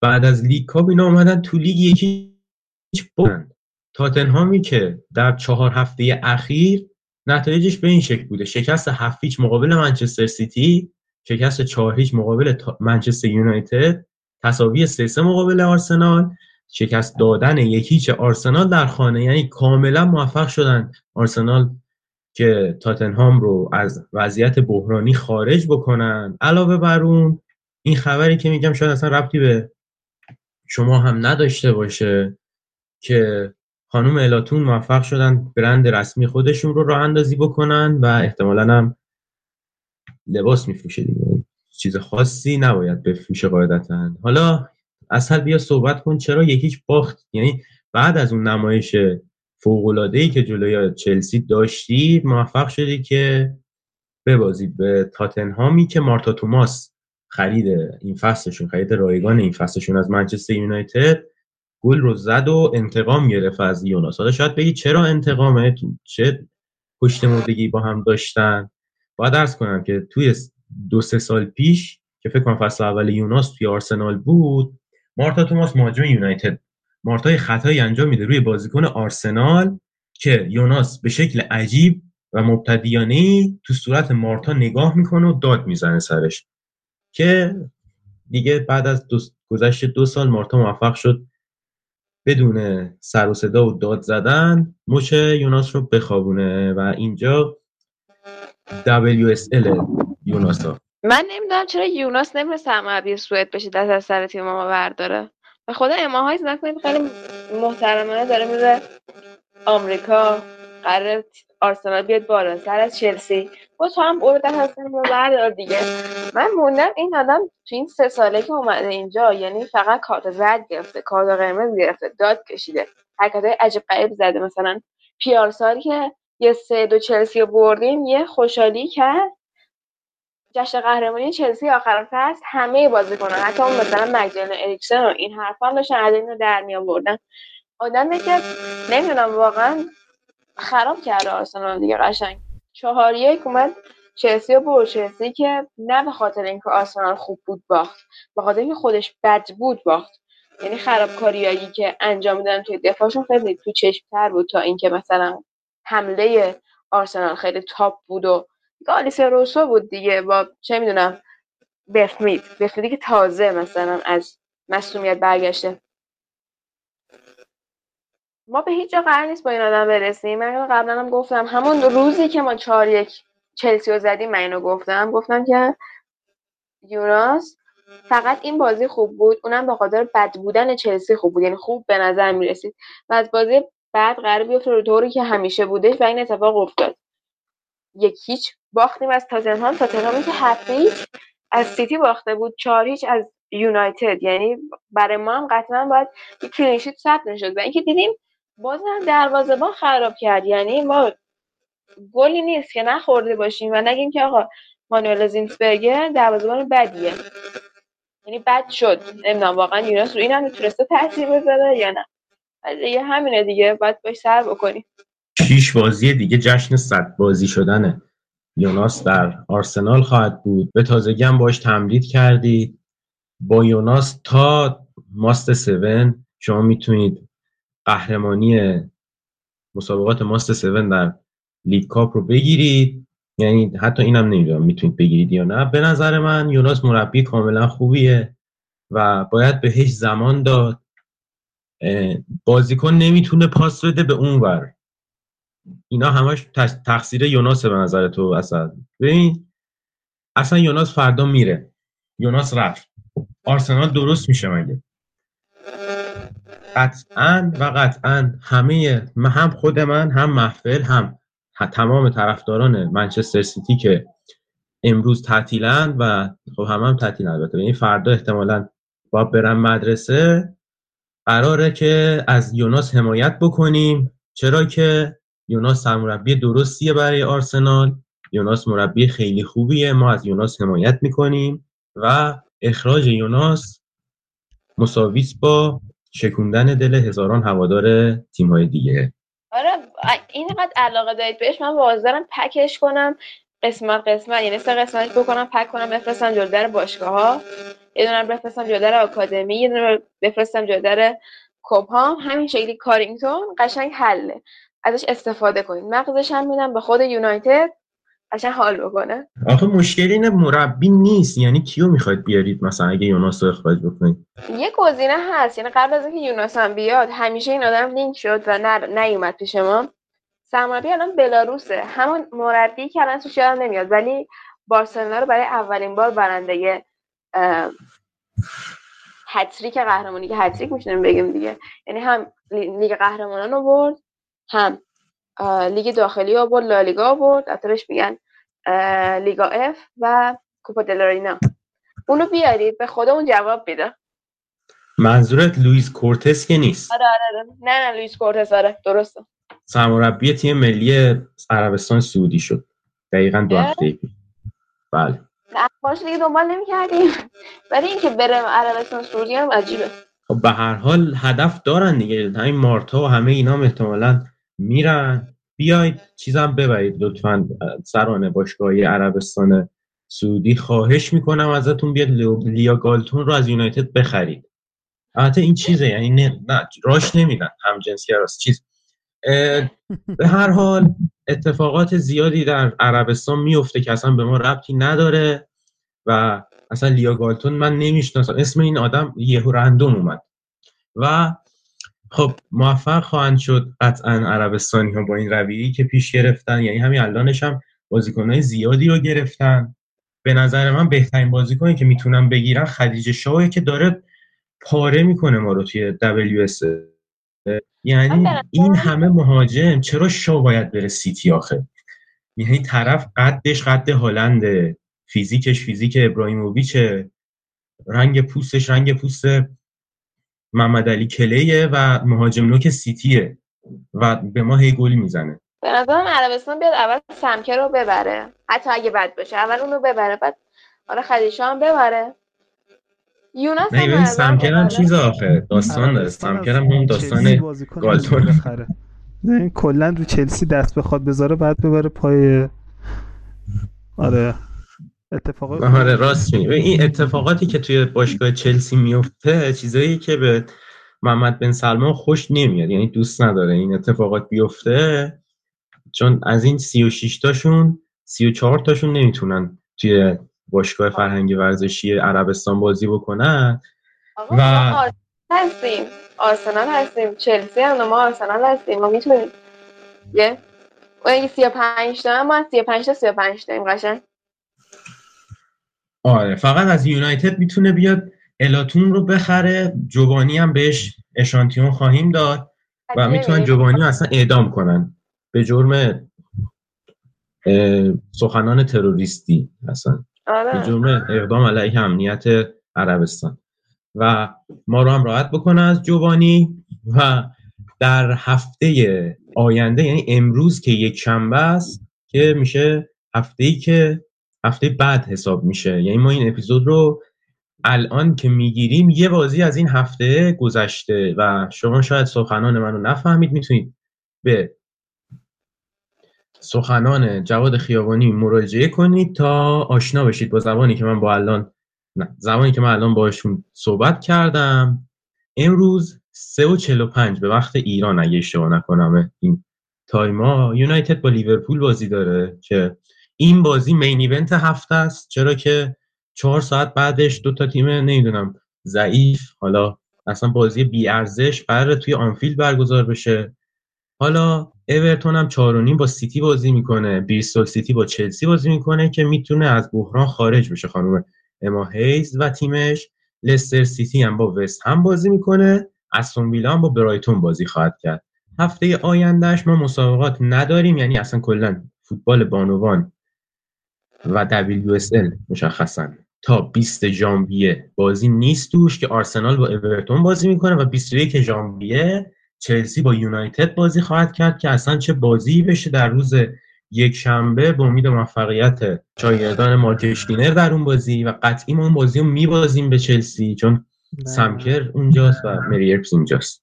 B: بعد از لیگ کاپ اینا اومدن تو لیگ یکی بودن تاتنهامی که در چهار هفته اخیر نتایجش به این شکل بوده. شکست هفت مقابل منچستر سیتی شکست چهار هیچ مقابل منچستر یونایتد تساوی سه سه مقابل آرسنال شکست دادن یکیچ آرسنال در خانه. یعنی کاملا موفق شدن آرسنال که تاتنهام رو از وضعیت بحرانی خارج بکنن. علاوه بر اون این خبری که میگم شاید اصلا ربطی به شما هم نداشته باشه که خانم الاتون موفق شدن برند رسمی خودشون رو راه اندازی بکنن و احتمالا هم لباس میفروشه دیگه. چیز خاصی نباید بفروشه قاعدتا. حالا اصل بیا صحبت کن چرا یکیش باخت؟ یعنی بعد از اون نمایش فوق ای که جلوی چلسی داشتی موفق شدی که ببازی به تاتنهامی که مارتا توماس خرید این فصلشون خرید رایگان این فصلشون از منچستر یونایتد گل رو زد و انتقام گرفت از یوناس. حالا شاید بگی چرا انتقامه؟ چه پشت مردگی با هم داشتن؟ باید ارز کنم که توی دو سه سال پیش که فکر کنم فصل اول یوناس توی آرسنال بود مارتا توماس مهاجم یونایتد مارتا خطایی انجام میده روی بازیکن آرسنال که یوناس به شکل عجیب و مبتدیانه تو صورت مارتا نگاه می‌کنه و داد می‌زنه سرش. که دیگه بعد از دو گذشت دو سال مارتا موفق شد بدون سر و صدا و داد زدن مچ یوناس رو بخوابونه و اینجا WSL یوناس
C: من نمی‌دونم چرا یوناس نمیره مربی سوئد بشه دست از سر تیم ما برداره. به خدا اماهایی نکنید خیلی محترمانه داره میره آمریکا قرار آرسنال بیاد بالا سر از چلسی. با تو هم برو دست رو بردار دیگه. من موندم این آدم تو این سه ساله که اومده اینجا یعنی فقط کارت زرد گرفته کارت قرمز گرفته داد کشیده حرکت های عجیب غریب زده. مثلا پیار سالی که یه سه دو چلسی رو بردیم یه خوشحالی کرد. جشن قهرمانی چلسی آخر فصل همه بازیکنان حتی اون مثلا مگدالن اریکسن و این حرفا هم داشتن از اینو در می آوردن که نمی‌دونم واقعا خراب کرده آرسنال دیگه قشنگ. چهار یک اومد چلسی و برد. چلسی که نه به خاطر اینکه آرسنال خوب بود باخت به خاطر اینکه خودش بد بود باخت. یعنی خرابکاریایی که انجام میدن توی دفاعشون خیلی تو چشمتر بود تا اینکه مثلا حمله آرسنال خیلی تاپ بود و گالیس روسو بود دیگه با چه می‌دونم بفمید بفمیدی که تازه مثلا از مسئولیت برگشته. ما به هیچ جا قرار نیست با این آدم برسیم. من قبلا هم گفتم. همون روزی که ما چهار یک چلسی رو زدیم من اینو گفتم. گفتم که یوناس فقط این بازی خوب بود. اونم به خاطر بد بودن چلسی خوب بود. یعنی خوب به نظر می رسید و از بازی بعد قرار بیفته رو طوری که همیشه بوده و این اتفاق افتاد. یک هیچ باختیم از تاتنهام. تاتنهامی که هفته هیچ از سیتی باخته بود. چهار هیچ از یونایتد. یعنی برای ما هم قطعا باید یک کلینشیت ثبت نشد. و اینکه دیدیم باز هم دروازه‌بان خراب کرد. یعنی ما گلی نیست که نخورده باشیم و نگیم که آقا مانوئل زینسبرگر دروازه‌بان بدیه. یعنی بد شد. نمی‌دونم واقعا یوناس رو این هم می‌تونسته تاثیر بذاره یا نه. دیگه همینه دیگه. باید باش سر بکنیم.
B: شیش بازی دیگه جشن صد بازی شدنه. یوناس در آرسنال خواهد بود. به تازگی هم باش تمرید کردید با یوناس تا ماست 7 شما می‌تونید قهرمانی مسابقات ماست 7 در لیگ کاپ رو بگیرید. یعنی حتی اینم نمی‌دونم می‌تونید بگیرید یا نه. به نظر من یوناس مربی کاملا خوبیه و باید بهش زمان داد. بازیکن نمی‌تونه پاس بده به اون ور. اینا همش تقصیر یوناس به نظر تو اصلا. ببین اصلا یوناس فردا میره. یوناس رفت. آرسنال درست میشه مگه؟ قطعا و قطعا همه هم خود من هم محفل هم تمام طرفداران منچستر سیتی که امروز تعطیلن و خب هم هم تعطیل البته یعنی فردا احتمالا با برم مدرسه. قراره که از یوناس حمایت بکنیم. چرا که یوناس مربی درستیه برای آرسنال. یوناس مربی خیلی خوبیه. ما از یوناس حمایت می‌کنیم و اخراج یوناس مساویس با شکوندن دل هزاران هوادار تیم‌های دیگه.
C: آره اینقدر علاقه دارید بهش. من واضحا پکش کنم. قسمت قسمت یعنی سه قسمتش بکنم پک کنم بفرستم جلو در باشگاه ها یه دونه بفرستم جلو در آکادمی یه دونه بفرستم جلو در کوپام همین شکلی کارینگتون قشنگ حله. ازش استفاده کنید مغزش هم میدم به خود یونایتد قشنگ حال بکنه.
B: آخه مشکلی اینه مربی نیست. یعنی کیو می‌خواید بیارید مثلا اگه یوناس رو اخراج بکنید؟
C: یه گزینه هست. یعنی قبل از اینکه یوناس هم بیاد همیشه این آدم لینک شد و نه نیومد پیش ما. سرمربی الان بلاروسه. همون مربی که الان توش یادم نمیاد. ولی بارسلونا رو برای اولین بار برنده هتریک قهرمانی. که هتریک میشنیم بگیم دیگه. یعنی هم لیگ قهرمانان رو برد. هم لیگ داخلی رو برد لالیگا برد اترش میگن لیگا اف و کوپا دلارینا اونو بیارید به خودمون جواب بیده
B: منظورت لوئیس کورتس که نیست؟
C: آره آره, آره. نه نه لوئیس کورتس آره. درسته.
B: سرمربی تیم ملی عربستان سعودی شد. دقیقا دو هفته بله.
C: باش دیگه دنبال نمی‌کردیم. ولی اینکه بره عربستان سعودی هم عجیبه.
B: خب به هر حال هدف دارن دیگه. همین مارتا و همه اینا هم احتمالا میرن. بیاید چیزم ببرید لطفا سرانه باشگاهی عربستان سعودی. خواهش می‌کنم ازتون بیاد لیا گالتون رو از یونایتد بخرید. البته این چیزه یعنی نه, نه راش نمیدن. هم جنسگراست چیز. به هر حال اتفاقات زیادی در عربستان میفته که اصلا به ما ربطی نداره و اصلا لیا گالتون من نمی‌شناسم. اسم این آدم یهو رندوم اومد. و خب موفق خواهند شد قطعا عربستانی ها با این رویی که پیش گرفتن. یعنی همین الانش هم بازیکنهای زیادی رو گرفتن. به نظر من بهترین بازیکنی که می‌تونن بگیرن خدیجه شاهی که داره پاره می‌کنه ما رو توی WS یعنی این همه مهاجم چرا شا باید بره سیتی آخه؟ یعنی طرف قدش قد هلنده فیزیکش فیزیک ابراهیموویچه. رنگ پوستش رنگ پوست محمد علی کلیه و مهاجم نوک سیتیه و به ما هی گلی می‌زنه.
C: به نظرم عربستان بیاد اول سمکه رو ببره. حتی اگه بد باشه اول اون رو ببره بعد حالا خدیشا هم ببره.
B: یونس نه ببین سمکر هم چیز آخه داستان داره. سمکر هم هم داستان گالتون.
D: کلا رو چلسی دست بخواد بذاره بعد ببره پای آره. اتفاقات
B: آره راست می این اتفاقاتی که توی باشگاه چلسی میفته چیزایی که به محمد بن سلمان خوش نمیاد یعنی دوست نداره این اتفاقات بیفته چون از این 36 تاشون 34 تاشون نمی‌تونن توی باشگاه فرهنگی ورزشی عربستان بازی بکنن.
C: و هستیم. آرسنال هستیم. چلسی هم ما آرسنال هستیم. ما می‌تونیم یه؟ اگه 35 تا ما 35 تا 35 تا قشنگ.
B: آره فقط از یونایتد می‌تونه بیاد الاتون رو بخره جوانی هم بهش اشانتیون خواهیم داد و می‌تونن جوانی رو اصلا اعدام کنن. به جرم سخنان تروریستی اصلا.
C: آره.
B: به جرم اقدام علیه امنیت عربستان. و ما رو هم راحت بکنه از جوانی و در هفته آینده یعنی امروز که یک شنبه است که میشه هفته ای که هفته بعد حساب میشه. یعنی ما این اپیزود رو الان که می‌گیریم یه بازی از این هفته گذشته و شما شاید سخنان منو نفهمید می‌تونید به سخنان جواد خیابانی مراجعه کنید تا آشنا بشید با زبانی که من با الان نه زبانی که من الان باشون صحبت کردم. امروز 3 و 45 به وقت ایران اگه اشتباه نکنم این تایما یونایتد با لیورپول بازی داره که این بازی مین ایونت هفته است. چرا که چهار ساعت بعدش دو تا تیم نمی‌دونم ضعیف حالا اصلا بازی بی ارزش قرار توی آنفیلد برگزار بشه. حالا اورتون هم چهار با سیتی بازی می‌کنه بریستول سیتی با چلسی بازی می‌کنه که می‌تونه از بحران خارج بشه خانم اما هیز و تیمش. لستر سیتی هم با وست هم بازی می‌کنه. استون ویلا هم با برایتون بازی خواهد کرد. هفته آیندهش ما مسابقات نداریم یعنی اصلا کلا فوتبال بانوان و WSL مشخصا. تا 20 ژانویه بازی نیست توش که آرسنال با اورتون بازی می‌کنه و 21 ژانویه چلسی با یونایتد بازی خواهد کرد که اصلا چه بازی بشه در روز یک شنبه به امید موفقیت شاگردان مارکشتینر در اون بازی و قطعی ما اون بازی رو میبازیم به چلسی چون سمکر اونجاست و مریرپس اونجاست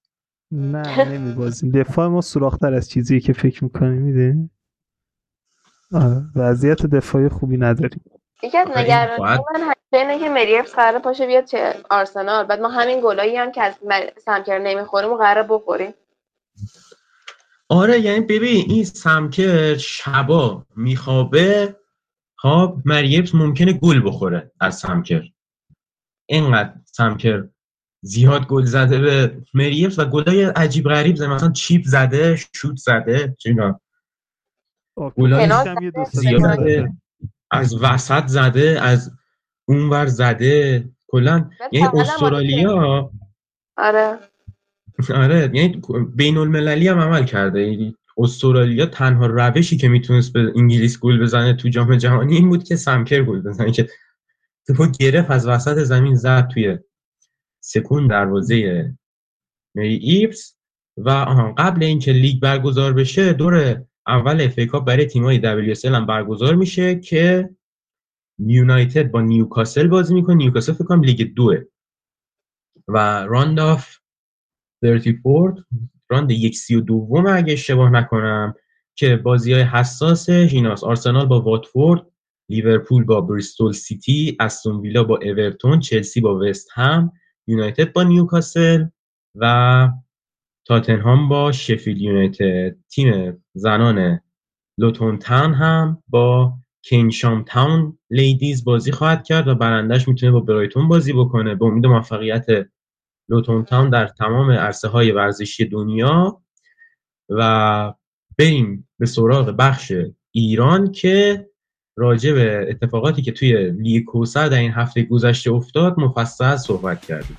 D: نه [laughs] نمیبازیم. دفاع ما سوراختر از چیزی که فکر می‌کنیم میده وضعیت دفاعی خوبی نداریم
C: یکی از نگرانی من همیشه اینه که مریرپس قراره پاشه بیاد چه آرسنال. بعد ما همین گلایی هم که از سمکر نمی‌خوریم و قراره بخوریم.
B: آره یعنی ببین این سمکر شبا میخوابه خواب مریبس ممکنه گل بخوره از سمکر. اینقدر سمکر زیاد گل زده به مریبس و گلای عجیب غریب زده مثلا چیپ زده شوت زده چینا زیاد از وسط زده از اونور زده. کلا یعنی استرالیا.
C: آره.
B: آره یعنی بین المللی هم عمل کرده. یعنی استرالیا تنها روشی که می‌تونست به انگلیس گل بزنه تو جام جهانی این بود که سم کر گل بزنه که تو گرفت از وسط زمین زد توی سکون دروازه مری ارپس. و آها قبل اینکه لیگ برگزار بشه دور اول FA برای تیمای WSL هم برگزار میشه که یونایتد با نیوکاسل بازی می‌کنه. نیوکاسل فکر کنم لیگ دوه. و round of 34 round یک سی و دوم اگه اشتباه نکنم که بازی های حساسش ایناست آرسنال با واتفورد لیورپول با بریستول سیتی استون ویلا با اورتون چلسی با وست هم یونایتد با نیوکاسل و تاتنهام با شفیل یونایتد. تیم زنان لوتون تاون هم با کینشام تاون لیدیز بازی خواهد کرد و برندش می‌تونه با برایتون بازی بکنه. به امید موفقیت لوتون تاون در تمام عرصه های ورزشی دنیا. و بریم به سراغ بخش ایران که راجع به اتفاقاتی که توی لیگ کوسر در این هفته گذشته افتاد مفصل صحبت کردیم.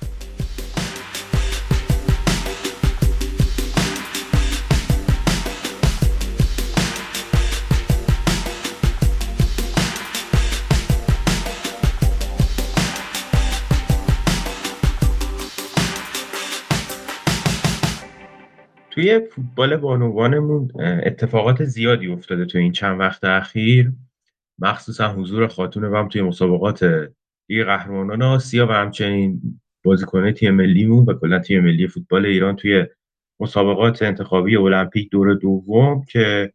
B: توی فوتبال بانوانمون اتفاقات زیادی افتاده تو این چند وقت اخیر. مخصوصا حضور خاتون وم توی مسابقات لیگ قهرمانان آسیا و همچنین بازیکنه تیم ملیمون و کلا تیم ملی فوتبال ایران توی مسابقات انتخابی المپیک دور دوم که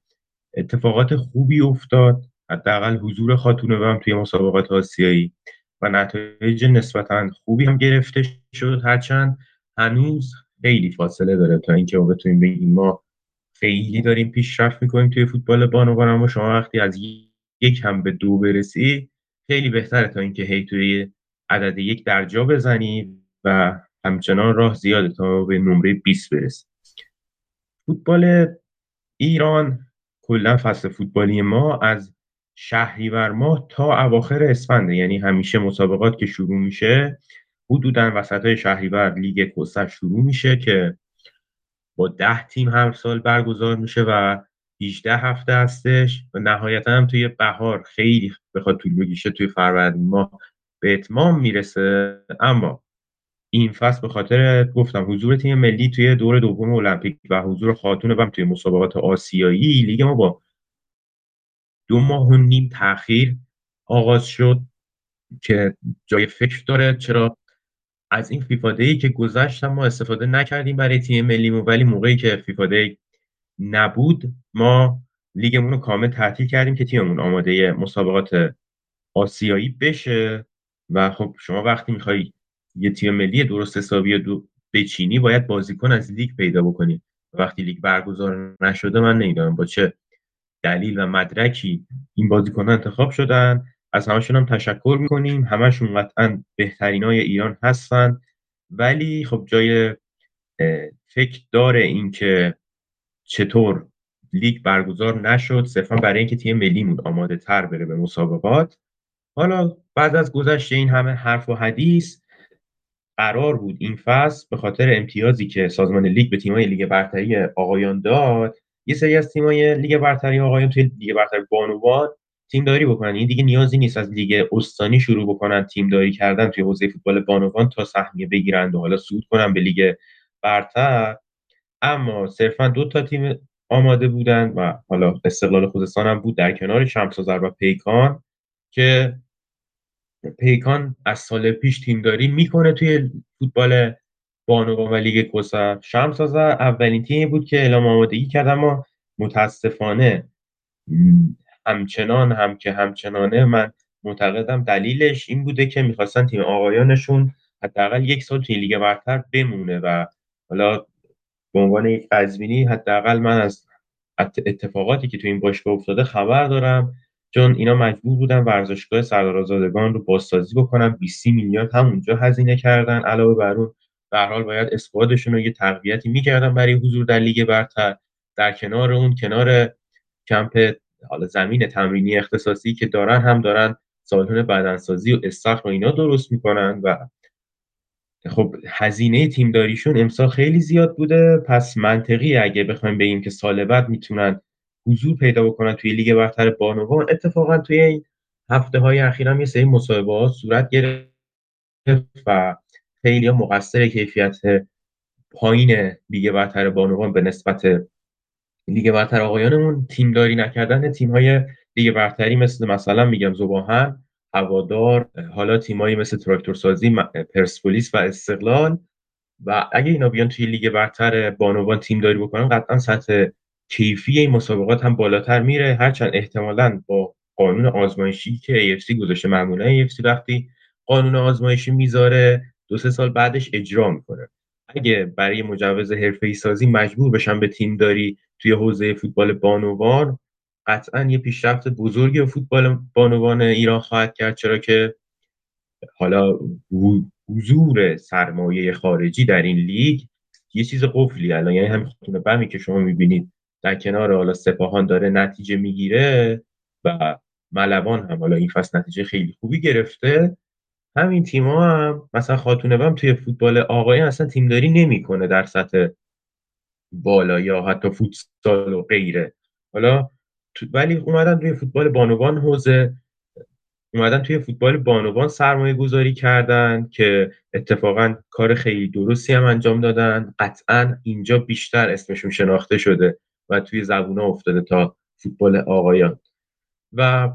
B: اتفاقات خوبی افتاد. حداقل حضور خاتون وم توی مسابقات آسیایی و نتایج نسبتا خوبی هم گرفته شد. هرچند هنوز خیلی فاصله داره تا اینکه ما بتونیم بگیم ما خیلی داریم پیشرفت می‌کنیم توی فوتبال بانوان اما شما وقتی از یک هم به دو برسی خیلی بهتره تا اینکه هی توی عدد یک درجا بزنی و همچنان راه زیاده تا به نمره 20 برسی. فوتبال ایران کلا فصل فوتبالی ما از شهریور ماه تا اواخر اسفنده یعنی همیشه مسابقات که شروع میشه حدودا وسط های شهریور لیگ کوسر شروع میشه که با ده تیم هر سال برگزار میشه و 18 هفته هستش و نهایتا هم توی بهار خیلی بخواد طول بکشه توی فروردین ماه به اتمام می‌رسه. اما این فصل به خاطر گفتم حضور تیم ملی توی دور دوم المپیک و حضور خاتون بم توی مسابقات آسیایی لیگ ما با دو ماه و نیم تاخیر آغاز شد که جای فکر داره. چرا؟ از این فیفا دی که گذشت ما استفاده نکردیم برای تیم ملیمون ولی موقعی که فیفا دی نبود ما لیگمون رو کامل تعطیل کردیم که تیممون آماده مسابقات آسیایی بشه. و خب شما وقتی می‌خوای یه تیم ملی درست حسابی دو بچینی باید بازیکن از لیگ پیدا بکنی. وقتی لیگ برگزار نشده من نمی‌دونم با چه دلیل و مدرکی این بازیکن انتخاب شدن. از همشون هم تشکر می‌کنیم. همشون قطعا بهترین های ایران هستن. ولی خب جای فکر داره اینکه چطور لیگ برگزار نشد. صرفا برای اینکه تیم ملیمون آماده تر بره به مسابقات. حالا بعد از گذشته این همه حرف و حدیث قرار بود این فصل به خاطر امتیازی که سازمان لیگ به تیمای لیگ برتری آقایان داد یه سری از تیمای لیگ برتری آقایان توی لیگ برتری بانوان تیمداری بکنن. این دیگه نیازی نیست از لیگ استانی شروع بکنن تیمداری کردن توی حوزه فوتبال بانوان تا سهمیه بگیرند و حالا صعود کنن به لیگ برتر. اما صرفا دو تا تیم آماده بودن و حالا استقلال خوزستان هم بود در کنار شمس آذر و پیکان که پیکان از سال پیش تیمداری می‌کنه توی فوتبال بانوان و لیگ کوسر شمسازر اولین تیمی بود که اعلام آمادگی کرد اما متاسفانه همچنان هم که همچنانه من معتقدم دلیلش این بوده که می‌خواستن تیم آقایانشون حداقل یک سال توی لیگ برتر بمونه و حالا به عنوان یک قزوینی حداقل من از اتفاقاتی که تو این باشگاه افتاده خبر دارم. چون اینا مجبور بودن ورزشگاه سردارآزادگان رو بازسازی بکنن. 20 میلیارد همونجا هزینه کردن. علاوه بر اون به حال باید اسکوادشون رو یه تقویتی می‌کردن برای حضور در لیگ برتر. در کنار اون کنار کمپ حالا زمین تمرینی اختصاصی که دارن هم دارن سالن بدنسازی و استخر و اینا درست می‌کنن و خب هزینه تیمداریشون امسال خیلی زیاد بوده. پس منطقی اگه بخوایم بگیم که سال بعد می‌تونن حضور پیدا بکنن توی لیگ برتر بانوان. اتفاقا توی این هفته های اخیر هم یه سری مصاحبه ها صورت گرفت و خیلی مقصر کیفیت پایین لیگ برتر بانوان به نسبت لیگ برتر آقایانمون تیمداری نکردن تیم های لیگ برتری مثل مثلا میگم ذوب آهن هوادار حالا تیمایی مثل تراکتور سازی پرسپولیس و استقلال. و اگه اینا بیان توی لیگ برتر بانوان تیم داری بکنن قطعا سطح کیفی این مسابقات هم بالاتر میره. هرچند احتمالا با قانون آزمایشی که AFC گذاشته معمولا AFC وقتی قانون آزمایشی می‌ذاره دو سه سال بعدش اجرا می‌کنه. اگه برای مجوز حرفه‌ای سازی مجبور بشن به تیم داری توی حوزه فوتبال بانوان. قطعا یه پیشرفت بزرگی به فوتبال بانوان ایران خواهد کرد چرا که حالا حضور سرمایه خارجی در این لیگ یه چیز قفلی الان یعنی همین خطون بمی که شما می‌بینید در کنار حالا سپاهان داره نتیجه می‌گیره و ملوان هم حالا این فصل نتیجه خیلی خوبی گرفته. همین تیما هم مثلا خاتون بم توی فوتبال آقایان اصلا تیمداری نمی‌کنه در سطح بالا یا حتی فوتسال و غیره. حالا ولی اومدن توی فوتبال بانوان حوزه اومدن توی فوتبال بانوان سرمایه گذاری کردن که اتفاقا کار خیلی درستی هم انجام دادن. قطعا اینجا بیشتر اسمشون شناخته شده و توی زبونه افتاده تا فوتبال آقایان. و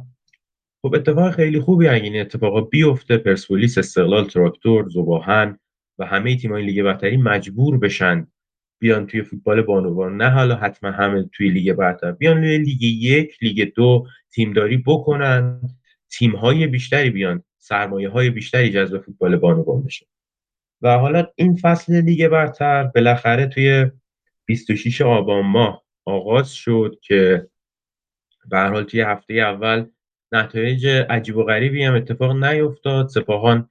B: خب اتفاق خیلی خوبی اگه این اتفاقا بیفته. پرسپولیس استقلال تراکتور ذوب آهن و همه تیمای لیگ برتری مجبور بشن بیان توی فوتبال بانوان. نه حالا حتما همه توی لیگ برتر. بیان توی لیگ یک لیگ دو تیمداری بکنن. تیم های بیشتری بیان. سرمایه های بیشتری جذب فوتبال بانوان بشه. و حالا این فصل لیگ برتر بالاخره توی 26 آبان ماه آغاز شد که به حال توی هفته اول نتایج عجیب و غریبی هم اتفاق نیفتاد. سپاهان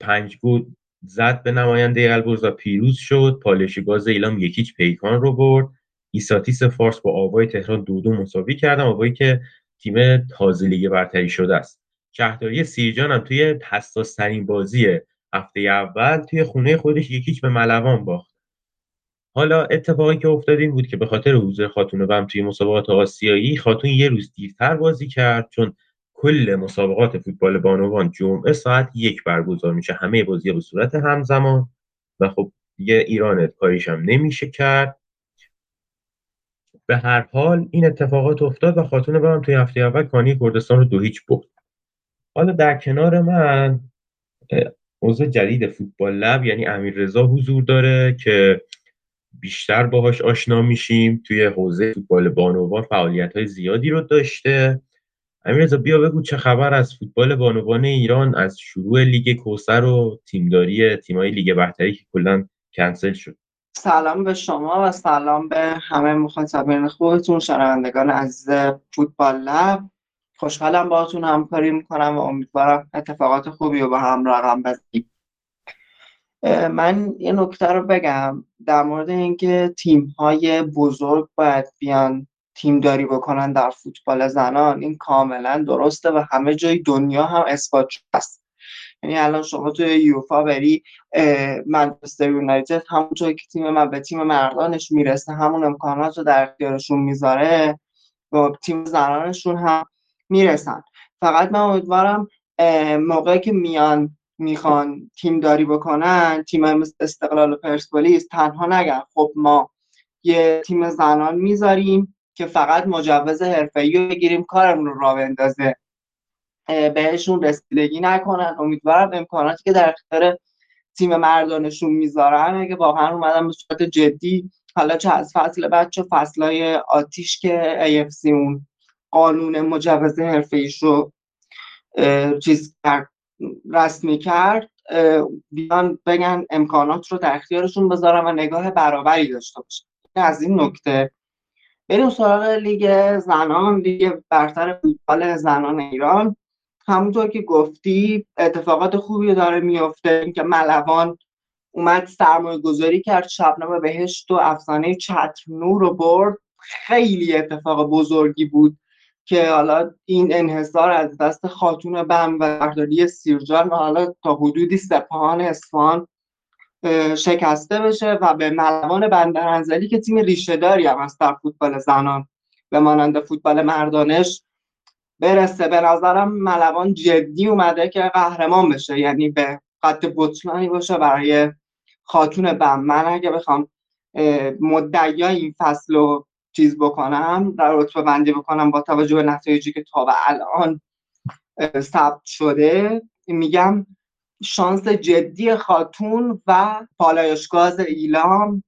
B: پنج گل زد به نماینده البرز و پیروز شد پالایش گاز ایلام یک هیچ پیکان رو برد. ایساتیس فارس با آوای تهران دو دو مساوی کردن آوایی که تیم تازه لیگ برتری شده است. شهرداری سیرجان هم توی حساس ترین بازی هفته اول توی خونه خودش یکیچ به ملوان باخت. حالا اتفاقی که افتاد این بود که به خاطر حضور خاتون بم توی مسابقات آسیایی خاتون یه روز دیرتر بازی کرد چون کل مسابقات فوتبال بانوان جمعه ساعت یک برگزار میشه. همه بازی به صورت همزمان و خب دیگه ایران کاریش هم نمیشه کرد. به هر حال این اتفاقات افتاد و خاتون هم توی هفته اول کانی کردستان رو دو هیچ برد. حالا در کنار من عضو جدید فوتبال لب یعنی امیر رضا حضور داره که بیشتر باهاش آشنا میشیم. توی حوزه فوتبال بانوان فعالیت های زیادی رو داشته. امیرزا بیا بگو چه خبر از فوتبال بانوان ایران از شروع لیگ کوسر و تیمداری تیمای لیگ برتری که کلا کنسل شد.
E: سلام به شما و سلام به همه مخاطبین خودتون شنوندگان از فوتبال لب. خوشحالم باهاتون همکاری می‌کنم و امیدوارم اتفاقات خوبی رو با هم رقم بزنیم. من یه نکته رو بگم در مورد اینکه تیم های بزرگ باید بیان تیمداری بکنن در فوتبال زنان این کاملا درسته و همه جای دنیا هم اثبات شده است. یعنی الان شما توی یوفا بری منچستر یونایتد همونطور که تیم من به تیم مردانش می‌رسه همون امکانات رو در اختیارشون می‌ذاره با تیم زنانشون هم می‌رسن. فقط من امیدوارم موقعی که میان می‌خوان تیم داری بکنن تیم استقلال و پرسپولیس تنها نگن. خب ما یه تیم زنان می‌ذاریم که فقط مجوز حرفه‌ای رو بگیریم کارمون رو را بندازه. بهشون رسیدگی نکنن. امیدوارم امکاناتی که در اختیار تیم مردانشون می‌ذارن اگه واقعا اومدن به صورت جدی حالا چه از فصل بعد چه فصلهای آتیش که AFC اون قانون مجوز حرفه رو چیز رسمی کرد بیان بگن امکانات رو در اختیارشون بذارن و نگاه برابری داشته باشن. از این نکته. بریم سراغ لیگ زنان لیگ برتر فوتبال زنان ایران. همونطور که گفتی اتفاقات خوبی داره میفته اینکه ملوان اومد سرمایه گذاری کرد شبنم بهشت و افسانه چتر نور رو برد. خیلی اتفاق بزرگی بود که حالا این انحصار از دست خاتون بم و برداری سیرجان و حالا تا حدودی سپاهان اصفهان شکسته بشه و به ملوان بندرانزلی که تیم ریشه داری هم از در فوتبال زنان به مانند فوتبال مردانش برسه. به نظرم ملوان جدی اومده که قهرمان بشه یعنی به خط بطلانی باشه برای خاتون بم. من اگه بخوام مدعی این فصل رو چیز بکنم در رتبه بندی بکنم با توجه به نتایجی که تا به الان ثبت شده میگم شانس جدی خاتون و پالایشگاز ایلام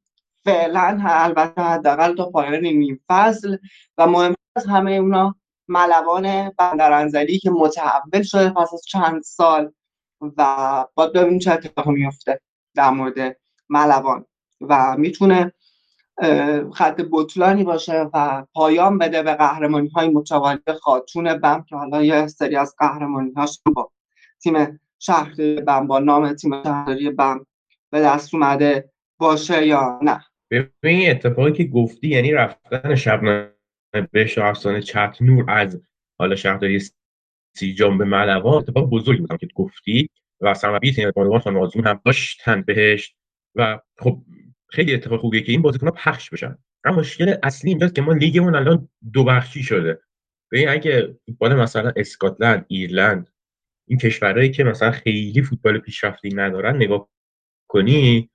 E: فعلا البته حداقل تا پایان نیم فصل و مهم از همه اونا ملوان بندرانزلی که متحول شده پس از چند سال و باید ببینیم چه اتفاقی میفته در مورد ملوان و می‌تونه خط بطلانی باشه و پایان بده به قهرمانی های متوالی خاتون بم که حالا یه سری از قهرمانی هاش با تیم شهرداری بم با نام تیم شهرداری بم به دست اومده باشه یا نه.
B: ببین اتفاقی که گفتی یعنی رفتن شبنامه بهش افسانه چت نور از حالا شهرداری سیرجان به ملوان اتفاق بزرگی بودم که گفتی و سرمربی تیم بانوان خانم آزمون هم داشتن بهش و خب خیلی اتفاق خوبیه که این بازیکن‌ها پخش بشن. اما مشکل اصلی اینجاست که ما لیگمون الان دو بخشی شده. ببین اگه فوتبال مثلا اسکاتلند ایرلند این کشورهایی که مثلا خیلی فوتبال پیشرفتی ندارن نگاه کنی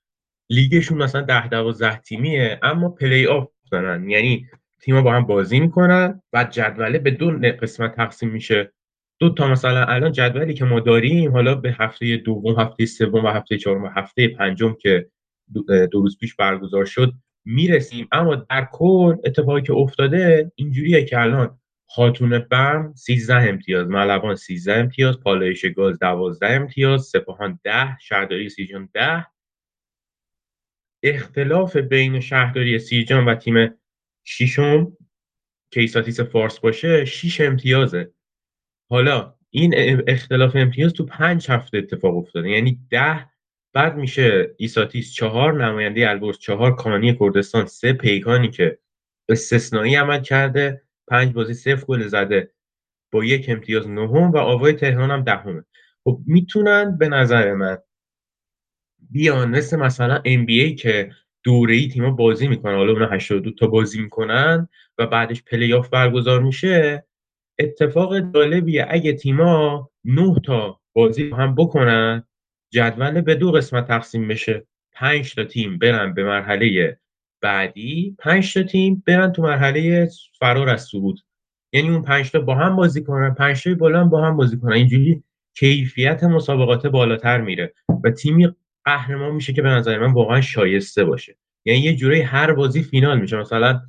B: لیگشون مثلا ده دوازده تیمیه اما پلی آف دارن. یعنی تیم‌ها با هم بازی می‌کنن و جدوله به دو قسمت تقسیم میشه. دو تا مثلا الان جدولی که ما داریم حالا به هفته دوم هفته سوم و هفته چهارم و هفته پنجم که دو روز پیش برگزار شد می‌رسیم. اما در کل اتفاقی که افتاده اینجوریه که الان خاتون بم 13 امتیاز ملوان 13 امتیاز پالایش گاز 12 امتیاز سپاهان 10 شهرداری سیجان 10 اختلاف بین شهرداری سیرجان و تیم شیشم که ایساتیس فارس باشه 6 امتیازه. حالا این اختلاف امتیاز تو پنج هفته اتفاق افتاده. یعنی ده بعد میشه ایساتیس چهار نماینده البرز چهار کانی کردستان سه پیکانی که استثنایی عمل کرده. پنج بازی صفر گل زده با یک امتیاز نهم و آوای تهران هم دهمه خب می‌تونن به نظر من بیان مثل مثلا NBA که دوره ای تیما بازی می‌کنن. حالا اونا 82 تا بازی می‌کنن و بعدش پلی آف برگزار میشه. اتفاق جالبیه اگه تیما 9 تا بازی هم بکنن جدول به دو قسمت تقسیم بشه. 5 تا تیم برن به مرحله بعدی 5 تا تیم برن تو مرحله فرار از سقوط. یعنی اون 5 تا با هم بازی کنن 5 تا بالا با هم بازی کنن. اینجوری کیفیت مسابقات بالاتر میره و تیمی قهرمان میشه که به نظر من واقعا شایسته باشه. یعنی یه جوری هر بازی فینال میشه. مثلا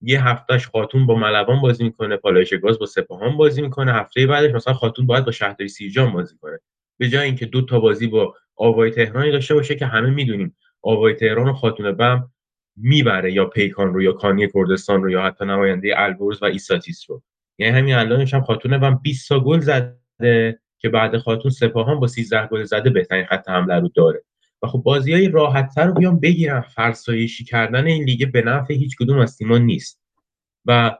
B: یه هفتهش خاتون با ملوان بازی می‌کنه پالایش گاز با سپاهان بازی می‌کنه. هفته بعدش مثلا خاتون باید با شهرداری سیرجان بازی کنه. به جای اینکه دو تا بازی با آوای تهرانی داشته باشه که همه می‌دونیم آوای تهران و خاتون بم می‌بره یا پیکان رو یا کانی کردستان رو یا حتی نماینده البرز و ایساتیس رو. یعنی همین الانش هم خاتون بم 20 تا گل زده که بعد خاتون سپاهان با 13 گل زده بهترین خط حمله رو داره. و خب بازی های راحت رو بیان بگیرن. فرسایشی کردن این لیگ به نفع هیچ کدوم از تیمان نیست. و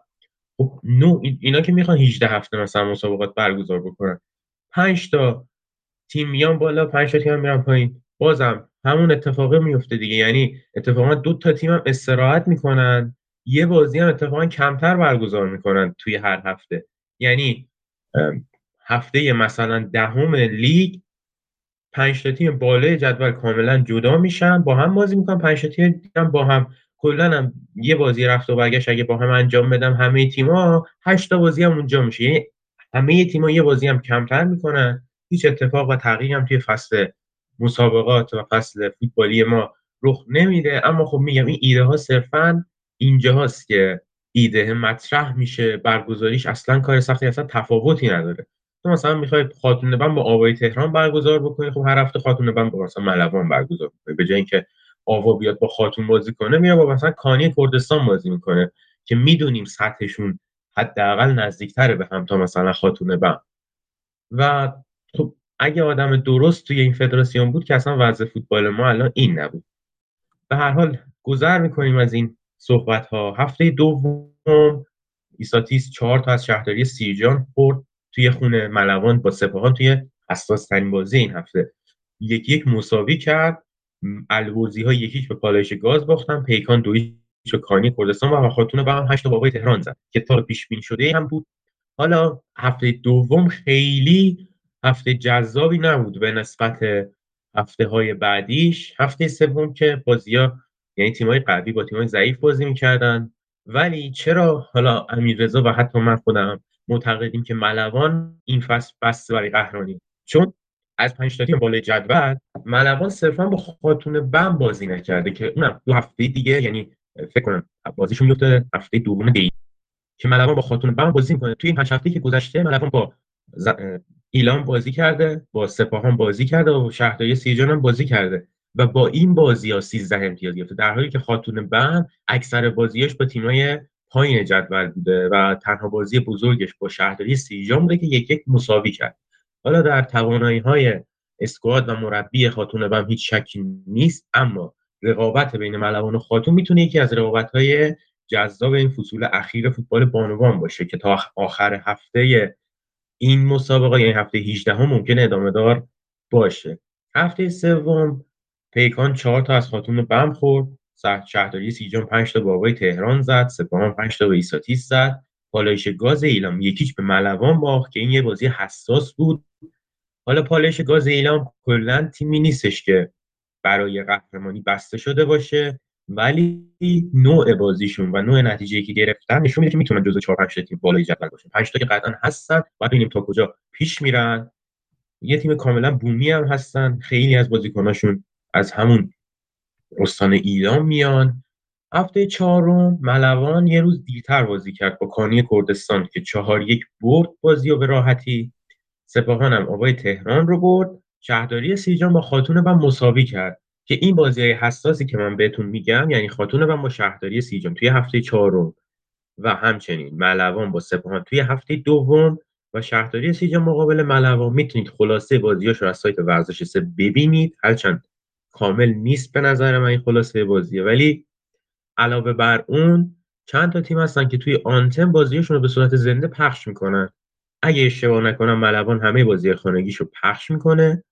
B: خب نو اینا که می‌خوان 18 هفته مثلا مسابقات برگزار بکنن. 5 تا تیم میان بالا 5 تا تیم هم میرن پایین. بازم همون اتفاقه میفته دیگه. یعنی اتفاقا دو تا تیم هم استراحت می‌کنن یه بازی هم اتفاقا کمتر برگزار می‌کنن توی هر هفته. یعنی هفته مثلا دهم لیگ پنج تا تیم بالای جدول کاملا جدا میشن با هم بازی می‌کنن پنج تا تیم با هم. کلا هم یه بازی رفت و برگشت اگه با هم انجام بدم همه تیم‌ها هشت تا بازی هم اونجا میشه. یعنی همه تیم‌ها یه بازی هم کمتر می‌کنن. هیچ اتفاق و تغییری هم توی فصل مسابقات و فصل فوتبالی ما رخ نمیده. اما خب میگم این ایده ها صرفا اینجاست که ایده مطرح میشه. برگزاریش اصلا کار سختی اصلا تفاوتی نداره. تو مثلا می‌خوای خاتون بم با آوای تهران برگزار بکنی خب هر هفته خاتون بم با مثلا ملوان برگزار بکنی به جای اینکه آوا بیاد با خاتون بازی کنه میاد با مثلا کانی کردستان بازی می‌کنه که می‌دونیم سطحشون حداقل نزدیکتره به هم تا مثلا خاتون بم. و خب اگه آدم درست توی این فدراسیون بود که اصلا وضع فوتبال ما الان این نبود. به هر حال گذر می‌کنیم از این صحبت ها هفته دوم ایساتیس چهار تا از شهرداری سیرجان برد توی خونه ملوان با سپاهان توی اساس ترین بازی این هفته. یکی یک مساوی کرد. الورزی ها یکیش به پالایش گاز باختن. پیکان دویش به کانی کردستان و خاتون با هم هشت بابای تهران زد که تا پیش بینی شده هم بود. حالا هفته دوم خیلی هفته جذابی نبود به نسبت هفته های بعدیش. هفته سوم که بازی ها یعنی تیم های قوی با تیم های ضعیف بازی می‌کردن. ولی چرا؟ حالا رضا و حتی من خودم معتقدیم که ملوان این فصل بسته برای قهرمانی. چون از پنج تا تیم بالای جدول ملوان صرفا با خاتون بم بازی نکرده که اونم دو هفته دیگه یعنی فکر کنم بازیشون میفته هفته دوم دی که ملوان با خاتون بم بازی می‌کنه. توی این هفته که گذشته ملوان با ایلان بازی کرده با سپاهان بازی کرده و شهرداری سیجان هم بازی کرده. و با این بازی ها 13 امتیاز گرفته در حالی که خاتون بم اکثر بازیاش با تیمای پایین جدول بوده و تنها بازی بزرگش با شهرداری سیجان بوده که یک یک مساوی کرد. حالا در توانایی های اسکواد و مربی خاتون بم هیچ شکی نیست اما رقابت بین ملوان و خاتون می‌تونه یکی از رقابت های جذاب این فصول اخیر فوتبال بانوان باشه که تا آخر هفته این مسابقه یعنی هفته 18 هم ممکن ادامه دار باشه. هفته سوم پیکان چهار تا از خاتون بم خورد. شهرداری سیجان 5 تا بابای تهران زد. سپاهان 5 تا به ایساتیس زد. پالایش گاز ایلام یکیش به ملوان باخت که این یه بازی حساس بود. حالا پالایش گاز ایلام کلا تیمی نیستش که برای قهرمانی بسته شده باشه. ولی نوع بازیشون و نوع نتیجه که گرفتن نشون میده که می‌تونن جزو 4 5 تیم بالای جدول باشن. 5 تا که قطعا هستن بعد ببینیم تا کجا پیش میرن. یه تیم کاملا بومی هم هستن. خیلی از بازیکناشون از همون استان ایلام میان. هفته چهارم ملوان یه روز دیرتر بازی کرد با کانی کردستان که چهار یک برد بازی و به راحتی. سپاهان هم آبای تهران رو برد. شهرداری سیجان با خاتون و مساوی کرد. که این بازی های حساسی که من بهتون میگم یعنی خاتون و با شهرداری سیجان توی هفته چهارم و همچنین ملوان با سپاهان توی هفته دوم و شهرداری سیجان مقابل ملوان می‌تونید خلاصه بازیاش رو از سایت ورزش سه ببینید. هرچند کامل نیست به نظر من این خلاصه بازیه. ولی علاوه بر اون چند تا تیم هستن که توی آنتن بازیشون رو به صورت زنده پخش می‌کنن. اگه اشتباه نکنم ملوان همه بازی خانگیشو پخش می‌کنه.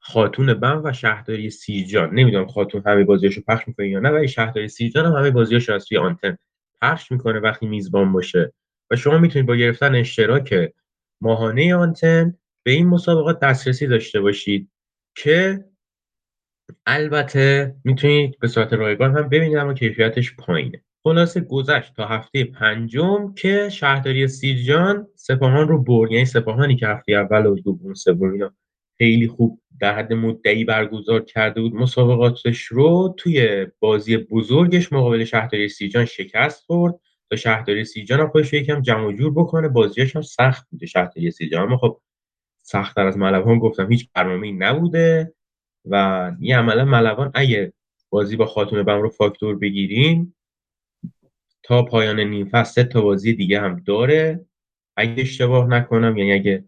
B: خاتون بم و شهرداری سیجان نمی‌دونم خاتون همه بازیاشو پخش می‌کنه یا نه ولی شهرداری سیجان هم همه بازیاشو از توی آنتن پخش می‌کنه وقتی میزبان باشه. و شما می‌تونید با گرفتن اشتراک ماهانه آنتن به این مسابقات دسترسی داشته باشید که البته می‌تونید به صورت رایگان هم ببینید اما کیفیتش پایینه. خلاصه گذشت تا هفته پنجم که شهرداری سیرجان سپاهان رو برد. یعنی سپاهانی که هفته اول و دوم سوم خیلی خوب در حد مدعی برگزار کرده بود مسابقاتش رو توی بازی بزرگش مقابل شهرداری سیرجان شکست خورد. تا شهرداری سیرجان هم خودش یکم جمع جور بکنه. بازیش هم سخت بوده شهرداری سیرجان اما خب سختتر از ملوان گفتم هیچ برنامه‌ای نبوده و یه عملا ملوان اگه بازی با خاتون بم رو فاکتور بگیریم تا پایان نیم فصل تا بازی دیگه هم داره. اگه اشتباه نکنم یعنی اگه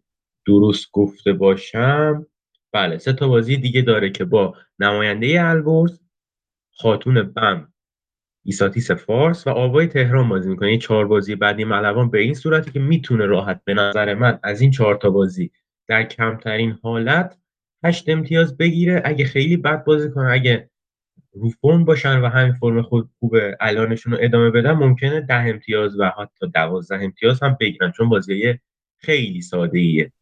B: درست گفته باشم بله سه تا بازی دیگه داره که با نماینده البرز خاتون بم ایساتیس فارس و آوای تهران بازی می‌کنه. این چهار بازی بعدی ملوان به این صورتی که می‌تونه راحت به نظر من از این چهار تا بازی در کمترین حالت هشت امتیاز بگیره. اگه خیلی بد بازی کنه اگه رو فرم باشن و همین فرم خود خوب الانشون رو ادامه بدن ممکنه ده امتیاز و حتی دوازده امتیاز هم بگیرن چون بازی خیلی ساده ایه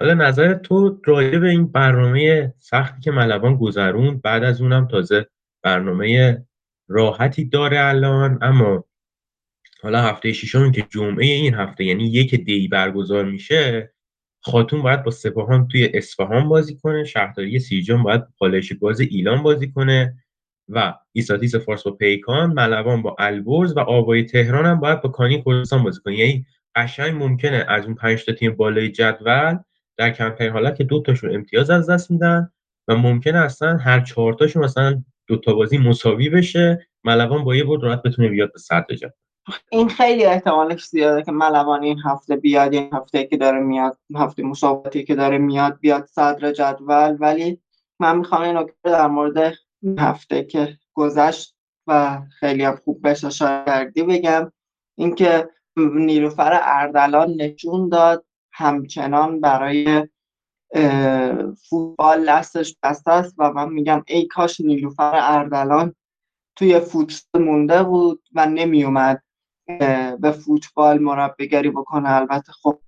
B: حالا نظر تو راجع به این برنامه سختی که ملوان گذرون بعد از اونم تازه برنامه راحتی داره الان اما حالا هفته ششم که جمعه این هفته یعنی یک دی برگزار میشه خاتون باید با سپاهان توی اصفهان بازی کنه شهرداری سیرجان باید پالایش گاز ایلان بازی کنه و ایساتیس فارس با پیکان ملوان با البرز و آوای تهران هم باید با کانی کردستان بازی کنه. یعنی قشنگ ممکنه از اون پنج تا تیم بالای جدول در کمترین حالت که دو تاشون امتیاز از دست میدن و ممکنه اصلا هر چهار تاشون مثلا دو تا بازی مساوی بشه ملوان با یه برد راحت بتونه بیاد به صدر جدول
E: این خیلی احتمالش زیاده که ملوان این هفته بیاد این هفته که داره میاد هفته مسابقاتی که داره میاد بیاد صدر جدول. ولی من می‌خوام این نکته در مورد هفته که گذشت و خیلی هم خوب بهش اشاره بگم. اینکه نیلوفر اردلان نشون داد همچنان برای فوتبال دستش بسته است و من میگم ای کاش نیلوفر اردلان توی فوتبال مونده بود و نمیومد به فوتبال مربیگری بکنه. البته خب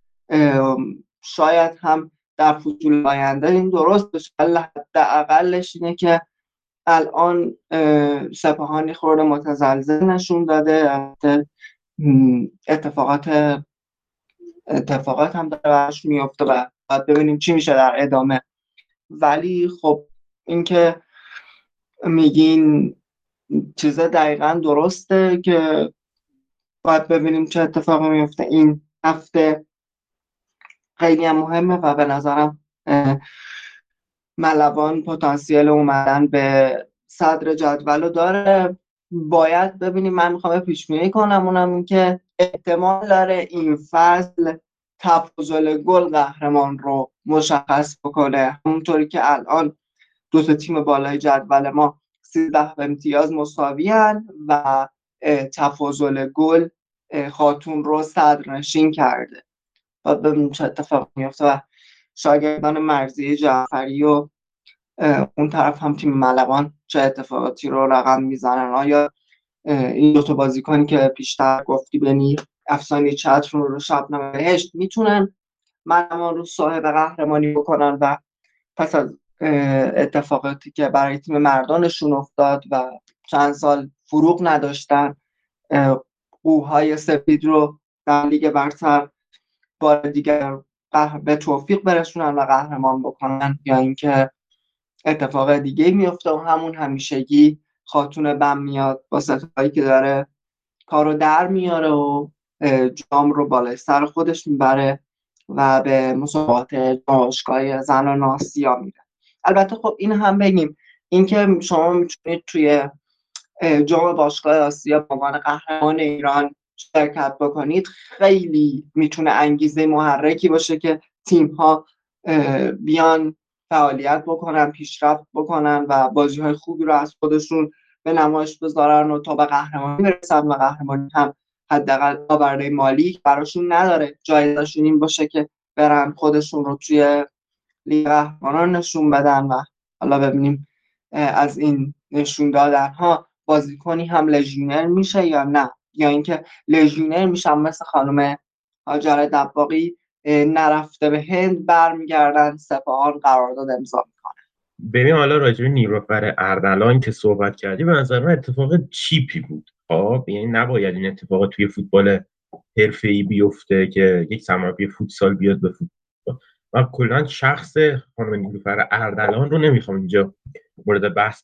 E: شاید هم در فوتبال آینده این درست بشه. اقلش اینه که الان سپاهانی خورده متزلزل نشون داده. اتفاقات اتفاقات هم برش میفته و باید ببینیم چی میشه در ادامه. ولی خب اینکه میگین چیز دقیقا درسته که باید ببینیم چه اتفاقی میفته. این هفته خیلی هم مهمه و به نظرم ملوان پتانسیل اومدن به صدر جدول داره. باید ببینیم من می‌خوام پیش بینی کنم اونم این که احتمال داره این فصل تفاضل گل قهرمان رو مشخص بکنه. همونطوری که الان دو تا تیم بالای جدول ما 13 امتیاز مساوی و تفاضل گل خاتون رو صدر نشین کرده. و ببینیم چه اتفاق میفته و شاگردان مرزی جعفری و اون طرف هم تیم ملوان چه اتفاقاتی رو رقم می‌زنن. آیا این دوتا بازیکنی که پیشتر گفتی بنی افسانی چتر رو شبنم بهشت می‌تونن ملوان رو صاحب قهرمانی بکنن و پس از اتفاقاتی که برای تیم مردانشون افتاد و چند سال فروغ نداشتن قوهای سپید رو در لیگ برتر بار دیگر به توفیق برسونن و قهرمان بکنن یا اینکه اتفاق دیگه میفته و همون همیشگی خاتون بم میاد با ستایی که داره. کارو در میاره و جام رو بالای سر خودش می‌بره و به مسابقات باشگاه زنان آسیا میره. البته خب این هم بگیم اینکه شما می‌تونید توی جام باشگاه آسیا به عنوان قهرمان ایران شرکت بکنید خیلی می‌تونه انگیزه محرکی باشه که تیم ها بیان فعالیت بکنن پیشرفت بکنن و بازی های خوبی رو از خودشون به نمایش بذارن و تا به قهرمانی برسن و قهرمانی هم حداقل برای مالی براشون نداره. جایزشون این باشه که برن خودشون رو توی لیگ قهرمانان نشون بدن و حالا ببینیم از این نشون دادن ها بازیکنی هم لژیونر میشه یا نه. یا اینکه لژیونر میشن مثل خانم هاجر دباقی نرفته به هند برمیگردن سپاهان قرارداد امضا می‌کنه
B: بریم حالا راجع به اردلان که صحبت کردی به نظر من اتفاق چیپی بود. خب یعنی نباید این اتفاق توی فوتبال حرفه‌ای بیفته که یک سرمربی فوتسال بیاد به فوتبال. و کلا شخص خانم نیلوفر اردلان رو نمی‌خوام اینجا مورد بحث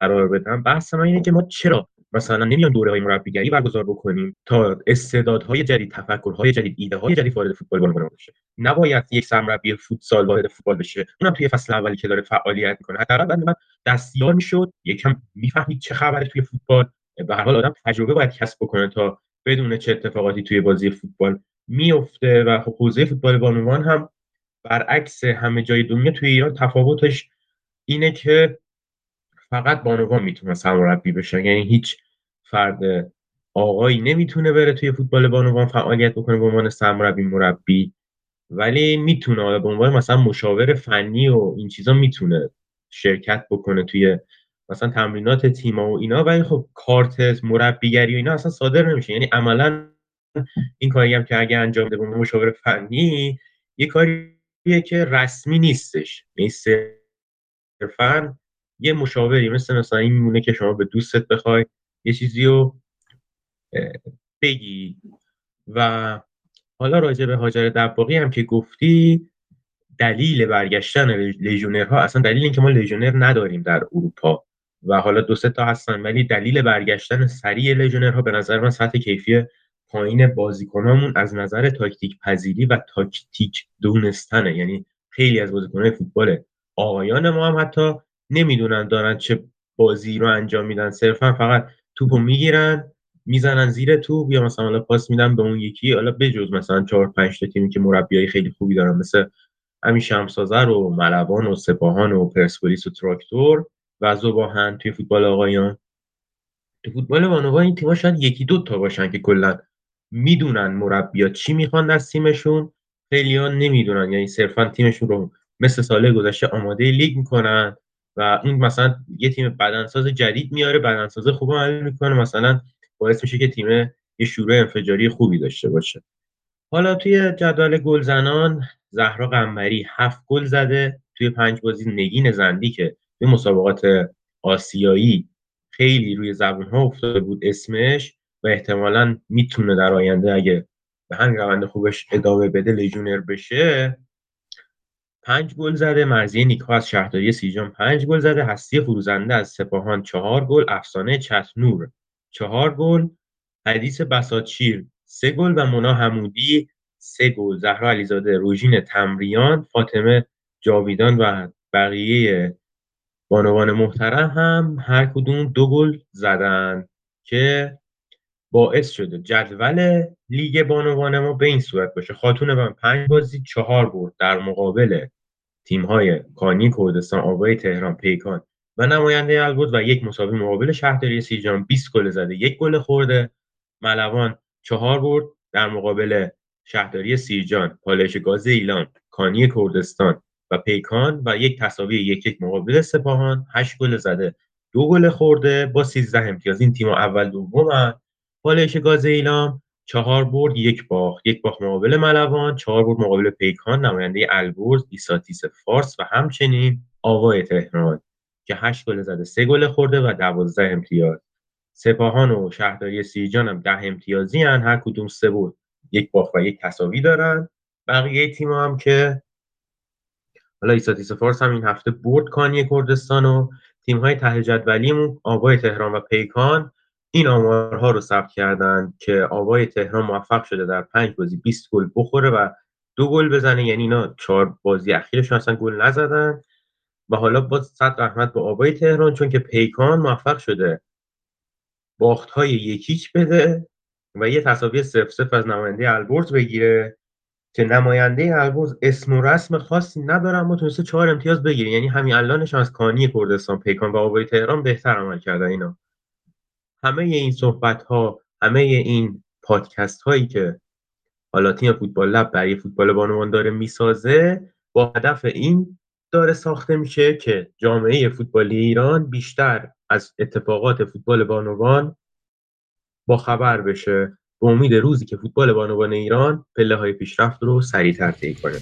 B: قرار بدم. بحث من اینه که ما چرا مثلا نمیان دوره های مربیگری برگزار بکنیم تا استعدادهای جدید تفکرهای جدید ایده های جدید وارد فوتبال بانوان بشه. نباید یک سرمربی فوتسال وارد فوتبال بشه. اونم توی فصل اولی که داره فعالیت می‌کنه. حداقل بعد من دستیار می‌شد یکم می‌فهمید چه خبره توی فوتبال. به هر حال آدم تجربه باید کسب بکنه تا بدون چه اتفاقاتی توی بازی فوتبال میفته و خب حوزه فوتبال بانوان هم برعکس همه جای دنیا توی ایران تفاوتش اینه که فقط بانوان می‌تونه سرمربی بشه. یعنی هیچ فرد آقایی نمی‌تونه بره توی فوتبال بانوان فعالیت بکنه به عنوان سرمربی مربی ولی می‌تونه به عنوان مثلا مشاور فنی و این چیزا می‌تونه شرکت بکنه توی مثلا تمرینات تیما و اینا. ولی خب کارت مربیگری و اینا اصلا صادر نمیشه. یعنی عملا این کاری هم که اگه انجام بده مشاور فنی یه کاریه که رسمی نیستش. یعنی صرفا یه مشاوری مثل مثلا این میمونه که شما به دوستت بخوای یه چیزی رو بگی. و حالا راجع به هاجر دباقی هم که گفتی دلیل برگشتن لیژونرها اصلا دلیل اینکه ما لیژونر نداریم در اروپا. و حالا دو سه تا هستن ولی دلیل برگشتن سریع لژونرها به نظر من سطح کیفی پایین بازیکنامون از نظر تاکتیک پذیری و تاکتیک دونستنه. یعنی خیلی از بازیکنان فوتبال آقایان ما هم حتی نمی‌دونن دارن چه بازی رو انجام میدن. صرفا فقط توپو می‌گیرن می‌زنن زیر توپ یا مثلا حالا پاس میدن به اون یکی حالا بجز مثلا چهار پنج تا تیمی که مربیای خیلی خوبی دارن مثل همین شمسازر و ملوان و سپاهان و پرسپولیس و تراکتور و زباهن توی فوتبال آقایان. تو فوتبال بانوان این تیم‌ها شاید یکی دو تا باشن که کلا می‌دونن مربیا چی می‌خوان از تیمشون. خیلی‌ها نمی‌دونن یعنی صرفا تیمشون رو مثل سال گذشته آماده لیگ می‌کنن. و این مثلا یه تیم بدنساز جدید میاره بدنساز خوب عمل می‌کنه مثلا باعث میشه که تیم یه شروع انفجاری خوبی داشته باشه. حالا توی جدول گلزنان زهرا قنبری هفت گل زده. توی پنج بازی نگین زندی که توی مسابقات آسیایی خیلی روی زبون ها افتاده بود اسمش و احتمالا می‌تونه در آینده اگه به همین روند خوبش ادامه بده لیژونر بشه پنج گل زده مرزی نیکا از شهرداری سیجان پنج گل زده هستی فروزنده از سپاهان چهار گل افسانه چتنور چهار گل حدیث بساتشیر سه گل و مونا حمودی سه گل. زهرا علیزاده روژین تمریان فاطمه جاویدان و بقیه بانوان محترم هم هر کدوم دو گل زدن که باعث شده جدول لیگ بانوان ما به این صورت باشه. خاتون من پنج بازی چهار برد در مقابل تیم های کانی کردستان آبای تهران پیکان و نماینده البرز و یک مساوی مقابل شهرداری سیجان 20 گل زده یک گل خورده. ملوان چهار برد در مقابل شهرداری سیرجان. پالایش گاز ایلام کانی کردستان و پیکان و یک تساوی یک یک مقابل سپاهان. هشت گل زده دو گل خورده. با 13 امتیاز این تیم اول دوم پالایش گاز ایلام چهار برد یک باخت یک باخت مقابل ملوان چهار برد مقابل پیکان نماینده البرز ایساتیس فارس و همچنین آوای تهران که هشت گل زده سه گل خورده و دوازده امتیاز سپاهان و شهرداری سیرجان هم ده امتیازی هن. هر کدوم سه برد یک باخت و یک تساوی دارن بقیه تیم هم که حالا ایساتیس فارس هم این هفته برد کانی کردستان و تیم های ته جدولیمون آوای تهران و پیکان این آمارها رو ثبت کردن که آوای تهران موفق شده در پنج بازی 20 گل بخوره و دو گل بزنه. یعنی اینا چهار بازی اخیرشون اصلا گل نزدن. و حالا با صد رحمت به آبای تهران چون که پیکان موفق شده باخت های یکیچ بده و یه تصاوی سف سف از نماینده البرز بگیره که نماینده البرز اسم و رسم خاصی ندارن ما تونسته چهار امتیاز بگیره. یعنی همین الانش از کانی کردستان پیکان و آبای تهران بهتر عمل کردن اینا. همه این صحبت ها همه این پادکست هایی که حالا تیم فوتبال لب برای فوتبال بانوان داره می‌سازه با هدف این داره ساخته میشه که جامعه فوتبالی ایران بیشتر از اتفاقات فوتبال بانوان با خبر بشه به امید روزی که فوتبال بانوان ایران پله های پیشرفت رو سریعتر طی کنه.